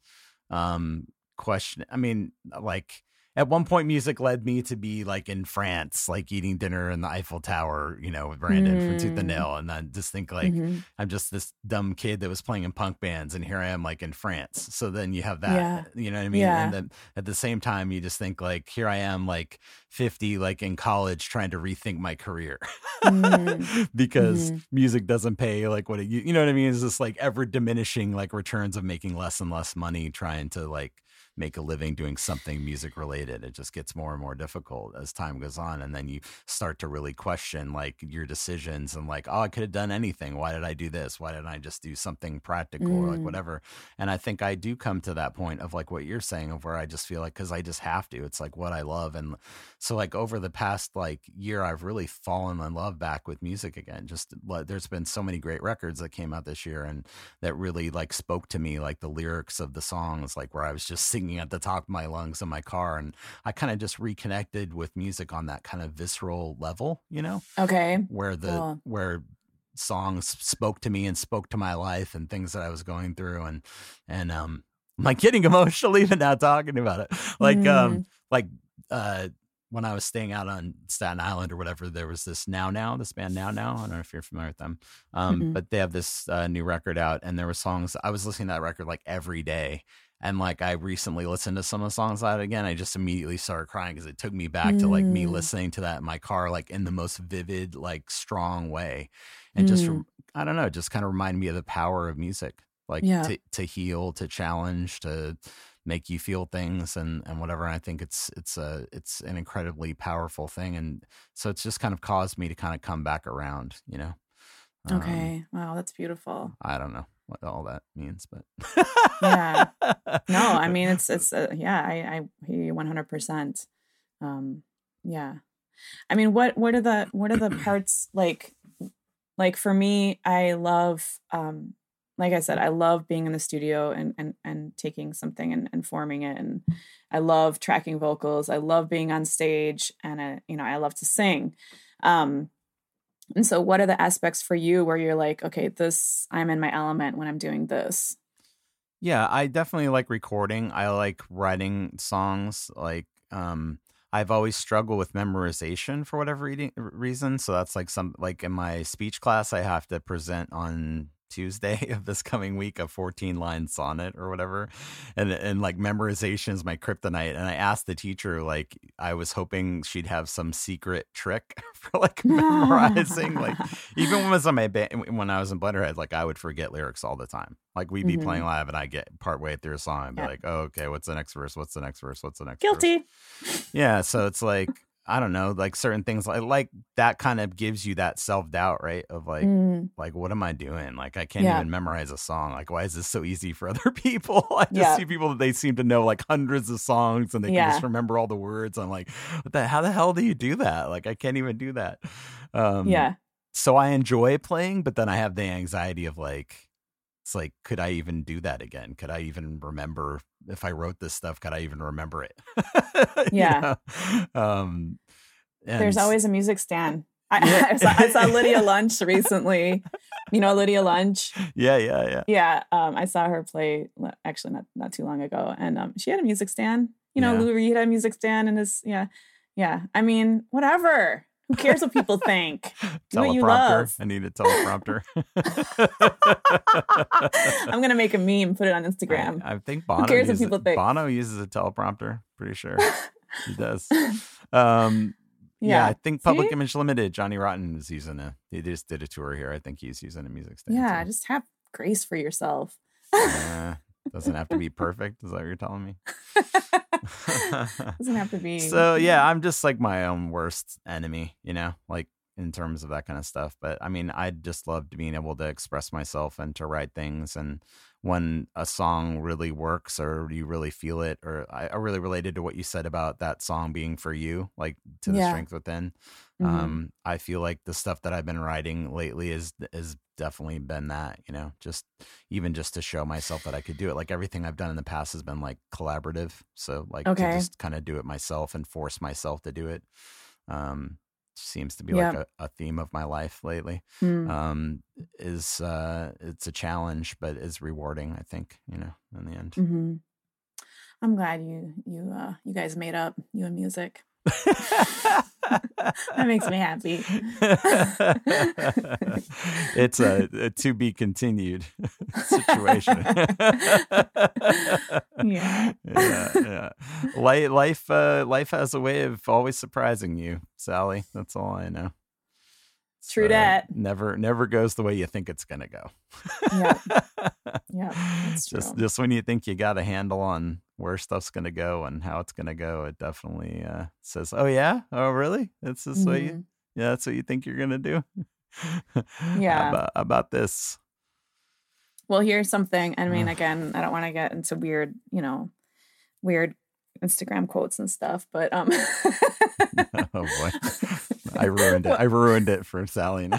um question. I mean, like at one point, music led me to be like in France, like eating dinner in the Eiffel Tower, you know, with Brandon from Tooth Mm. and Nail, and then just think like. Mhm. I'm just this dumb kid that was playing in punk bands, and here I am, like in France. So then you have that, Yeah. you know what I mean? Yeah. And then at the same time, you just think like, here I am, like 50, like in college, trying to rethink my career Mm. because Mhm. music doesn't pay like what it, you, you know what I mean? It's just like ever diminishing like returns of making less and less money, trying to like make a living doing something music related. It just gets more and more difficult as time goes on. And then you start to really question like your decisions and like, oh, I could have done anything. Why did I do this? Why didn't I just do something practical or like Mm. whatever? And I think I do come to that point of like what you're saying of where I just feel like, cause I just have to, it's like what I love. And so like over the past like year, I've really fallen in love back with music again. Just like, there's been so many great records that came out this year and that really like spoke to me, like the lyrics of the songs, like where I was just singing singing at the top of my lungs in my car, and I kind of just reconnected with music on that kind of visceral level, you know, Okay. where the Cool. where songs spoke to me and spoke to my life and things that I was going through, and and um, I'm like getting emotional even now talking about it, like Mm. um, like uh. When I was staying out on Staten Island or whatever, there was this Now Now, this band Now Now. I don't know if you're familiar with them, um, Mm-mm. but they have this uh, new record out, and there were songs. I was listening to that record like every day, and like I recently listened to some of the songs out again. I just immediately started crying because it took me back to like me Mm. listening to that in my car, like in the most vivid, like strong way, and just Mm. I don't know, just kind of reminded me of the power of music, like Yeah. to to heal, to challenge, to make you feel things and and whatever And i think it's it's a it's an incredibly powerful thing and so it's just kind of caused me to kind of come back around you know Um, Okay. Wow, that's beautiful. i don't know what all that means but Yeah. No, I mean it's it's uh, yeah, I I hear you 100%. Um yeah. I mean what what are the what are the parts like like for me I love um like I said I love being in the studio and and and taking something and, and forming it and I love tracking vocals. I love being on stage and I, you know, I love to sing. Um and so what are the aspects for you where you're like, okay, this I'm in my element when I'm doing this? Yeah, I definitely like recording. I like writing songs. Like, um, I've always struggled with memorization for whatever reason. So that's like some like in my speech class, I have to present on Tuesday of this coming week a 14 line sonnet or whatever, and and like memorization is my kryptonite. And I asked the teacher like I was hoping she'd have some secret trick for like memorizing like even when I was on my band, when I was in Blunderhead, like I would forget lyrics all the time. Like we'd be Mhm. playing live, and I get part way through a song, and be Yeah. like, "Oh, okay, what's the next verse? What's the next verse? What's the next?" verse?" Guilty. Yeah, so it's like I don't know, like certain things, like like that kind of gives you that self doubt, right? Of like, Mm, like what am I doing? Like I can't Yeah. even memorize a song. Like why is this so easy for other people? I just Yeah. see people that they seem to know like hundreds of songs and they can just remember all the words. I'm like, what the how the hell do you do that? Like I can't even do that. Um, yeah. so I enjoy playing, but then I have the anxiety of like, it's like, could I even do that again? Could I even remember if I wrote this stuff? Could I even remember it? You Yeah. know? Um, There's always a music stand. I, Yeah. I, saw, I saw Lydia Lunch recently. You know Lydia Lunch? yeah, yeah, yeah. Yeah. Um, I saw her play actually not not too long ago, and um, she had a music stand. You know, Yeah. Lou Reed had a music stand, and his yeah, yeah. I mean, whatever. Who cares what people think? Do what you love. teleprompter. I need a teleprompter. I'm gonna make a meme, put it on Instagram. I, I think Bono, cares what uses, people think? Bono uses a teleprompter. Pretty sure he does. Um, yeah. yeah. I think Public See? Image Limited. Johnny Rotten is using a. He just did a tour here. I think he's using a music stand. Yeah. too. Just have grace for yourself. Yeah, doesn't have to be perfect. Is that what you're telling me? Doesn't have to be. so yeah, I'm just like my own worst enemy, you know, like in terms of that kind of stuff. But I mean, I just loved being able to express myself and to write things. And when a song really works or you really feel it, or I, I really related to what you said about that song being for you, like to the Yeah. strength within. Mhm. Um, I feel like the stuff that I've been writing lately is is definitely been that, you know, just even just to show myself that I could do it. Like everything I've done in the past has been like collaborative. So like to Okay. just kind of do it myself and force myself to do it. Um seems to be Yeah. like a, a theme of my life lately. Mm. Um is uh it's a challenge but is rewarding, I think, you know, in the end. hmm I'm glad you you uh you guys made up you and music. That makes me happy. it's a, a to be continued situation. Yeah. yeah, yeah. Life, life, uh, life has a way of always surprising you, Sally. That's all I know. True that. Never, never goes the way you think it's gonna go. Yeah. Yeah, that's just, true. just when you think you got a handle on where stuff's gonna go and how it's gonna go, it definitely uh, says, "Oh yeah, oh really? That's this way? You, yeah, that's what you think you're gonna do." Yeah. about, about this. Well, here's something. I mean, again, I don't want to get into weird, you know, weird Instagram quotes and stuff, but um oh boy. I ruined it. I ruined it for Sally.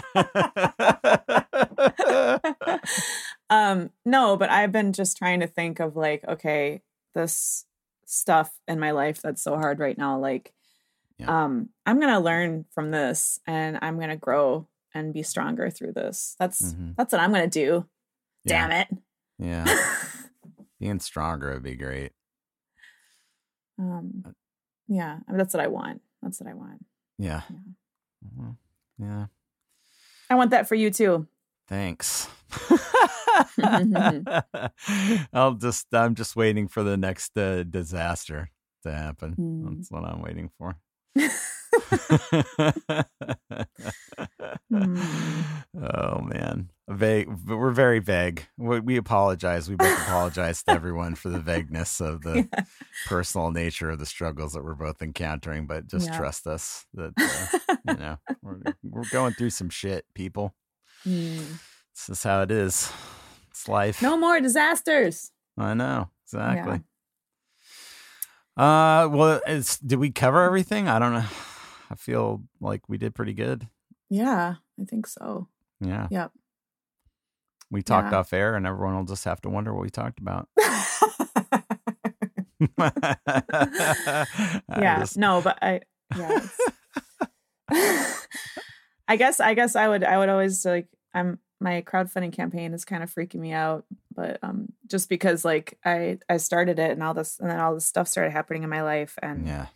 um no but i've been just trying to think of like okay this stuff in my life that's so hard right now. Like, Yeah. um, I'm gonna learn from this, and I'm gonna grow and be stronger through this. That's Mhm. that's what I'm gonna do. Yeah. Damn it. Yeah. Being stronger would be great. um, yeah, I mean, that's what I want. That's what I want. Yeah. Yeah. Mhm. Yeah. I want that for you too. Thanks. I'll just I'm just waiting for the next uh, disaster to happen. Mm. That's what I'm waiting for. Hmm. oh man, vague. We're very vague. We, we apologize. We both apologize to everyone for the vagueness of the Yeah. personal nature of the struggles that we're both encountering. But just Yeah. trust us that uh, you know we're we're going through some shit, people. Hmm. This is how it is. It's life. No more disasters. I know exactly. Uh, well, it's did we cover everything? I don't know. I feel like we did pretty good. Yeah, I think so. Yeah. Yep. We talked Yeah. off air, and everyone will just have to wonder what we talked about. Yeah. just- No, but I yeah. I guess I guess I would I would always like I'm my crowdfunding campaign is kind of freaking me out, but um just because like I I started it and all this and then all this stuff started happening in my life and yeah.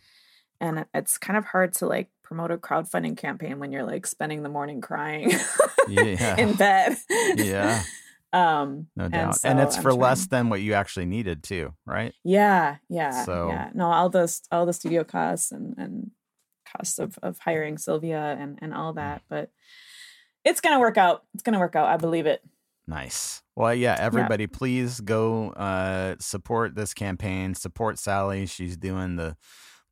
and it's kind of hard to like promote a crowdfunding campaign when you're like spending the morning crying Yeah. in bed. Yeah. Um No doubt. so And, it's I'm for less than what you actually needed too, right? Yeah, yeah, So- yeah. No, all the all the studio costs and and costs of of hiring Sylvia and and all that, but it's gonna work out. It's gonna work out. I believe it. Nice. Well, yeah, everybody, please go uh, support this campaign. Support Sally. She's doing the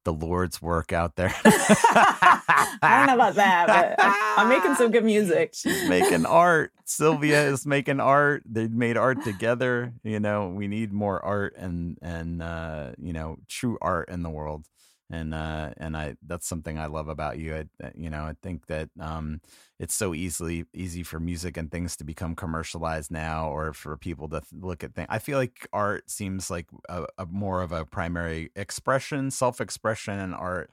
the Lord's work out there. I don't know about that, but I'm, I'm making some good music. She's making art. Sylvia is making art. They made art together. You know, we need more art and and uh, you know true art in the world. And uh, and I that's something I love about you. I, you know, I think that um, it's so easily easy for music and things to become commercialized now, or for people to look at things. I feel like art seems like a, a more of a primary expression, self expression, and art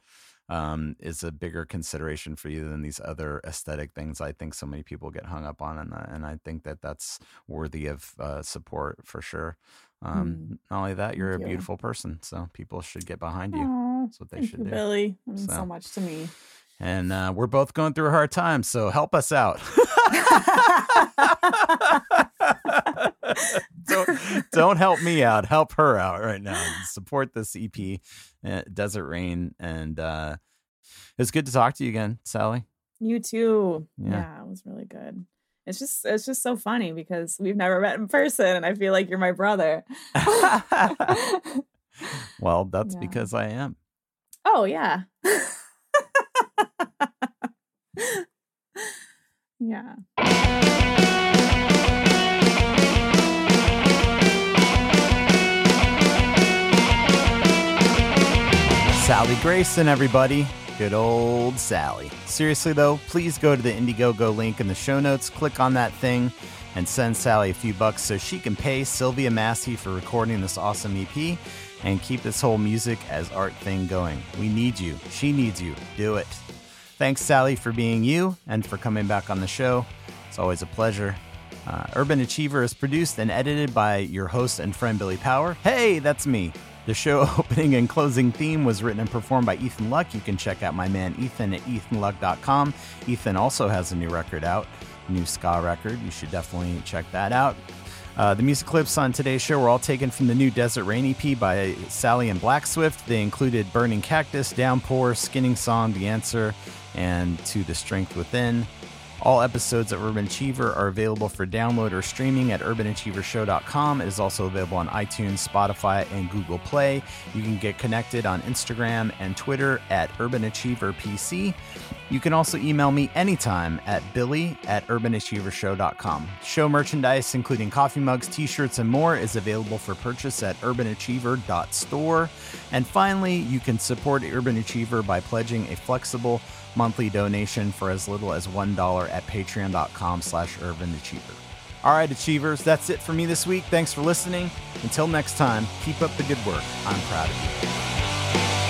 um, is a bigger consideration for you than these other aesthetic things. I think so many people get hung up on, and uh, and I think that that's worthy of uh, support for sure. Um, Not only that, you're Thank a you. beautiful person, so people should get behind you. That's what they thank should you, do. Billy. Means So. so much to me. And uh, we're both going through a hard time, so help us out. don't, don't help me out. Help her out right now. Support this EP, uh, Desert Rain. And uh, it's good to talk to you again, Sally. You too. Yeah. Yeah. it was really good. It's just it's just so funny because we've never met in person and I feel like you're my brother. well, that's Yeah. because I am. Oh yeah. yeah. Sally Grayson, everybody. Good old Sally. Seriously, though, please go to the Indiegogo link in the show notes, click on that thing, and send Sally a few bucks so she can pay Sylvia Massy for recording this awesome EP and keep this whole music as art thing going. We need you. She needs you. Do it. Thanks, Sally, for being you and for coming back on the show. It's always a pleasure. Uh, Urban Achiever is produced and edited by your host and friend Billy Power. Hey, that's me. The show opening and closing theme was written and performed by Ethan Luck. You can check out my man Ethan at ethanluck.com. Ethan also has a new record out, new ska record. You should definitely check that out. Uh, the music clips on today's show were all taken from the new Desert Rain EP by Sally and Black Swift. They included Burning Cactus, Downpour, Skinning Song, The Answer, and To the Strength Within. All episodes of Urban Achiever are available for download or streaming at urbanachievershow.com. It is also available on iTunes, Spotify, and Google Play. You can get connected on Instagram and Twitter at urbanachieverpc. You can also email me anytime at billy at urbanachievershow.com. Show merchandise, including coffee mugs, t shirts, and more, is available for purchase at urbanachiever.store. And finally, you can support Urban Achiever by pledging a flexible monthly donation for as little as $1 at patreon.com slash urbanachiever. All right, Achievers, that's it for me this week. Thanks for listening. Until next time, keep up the good work. I'm proud of you.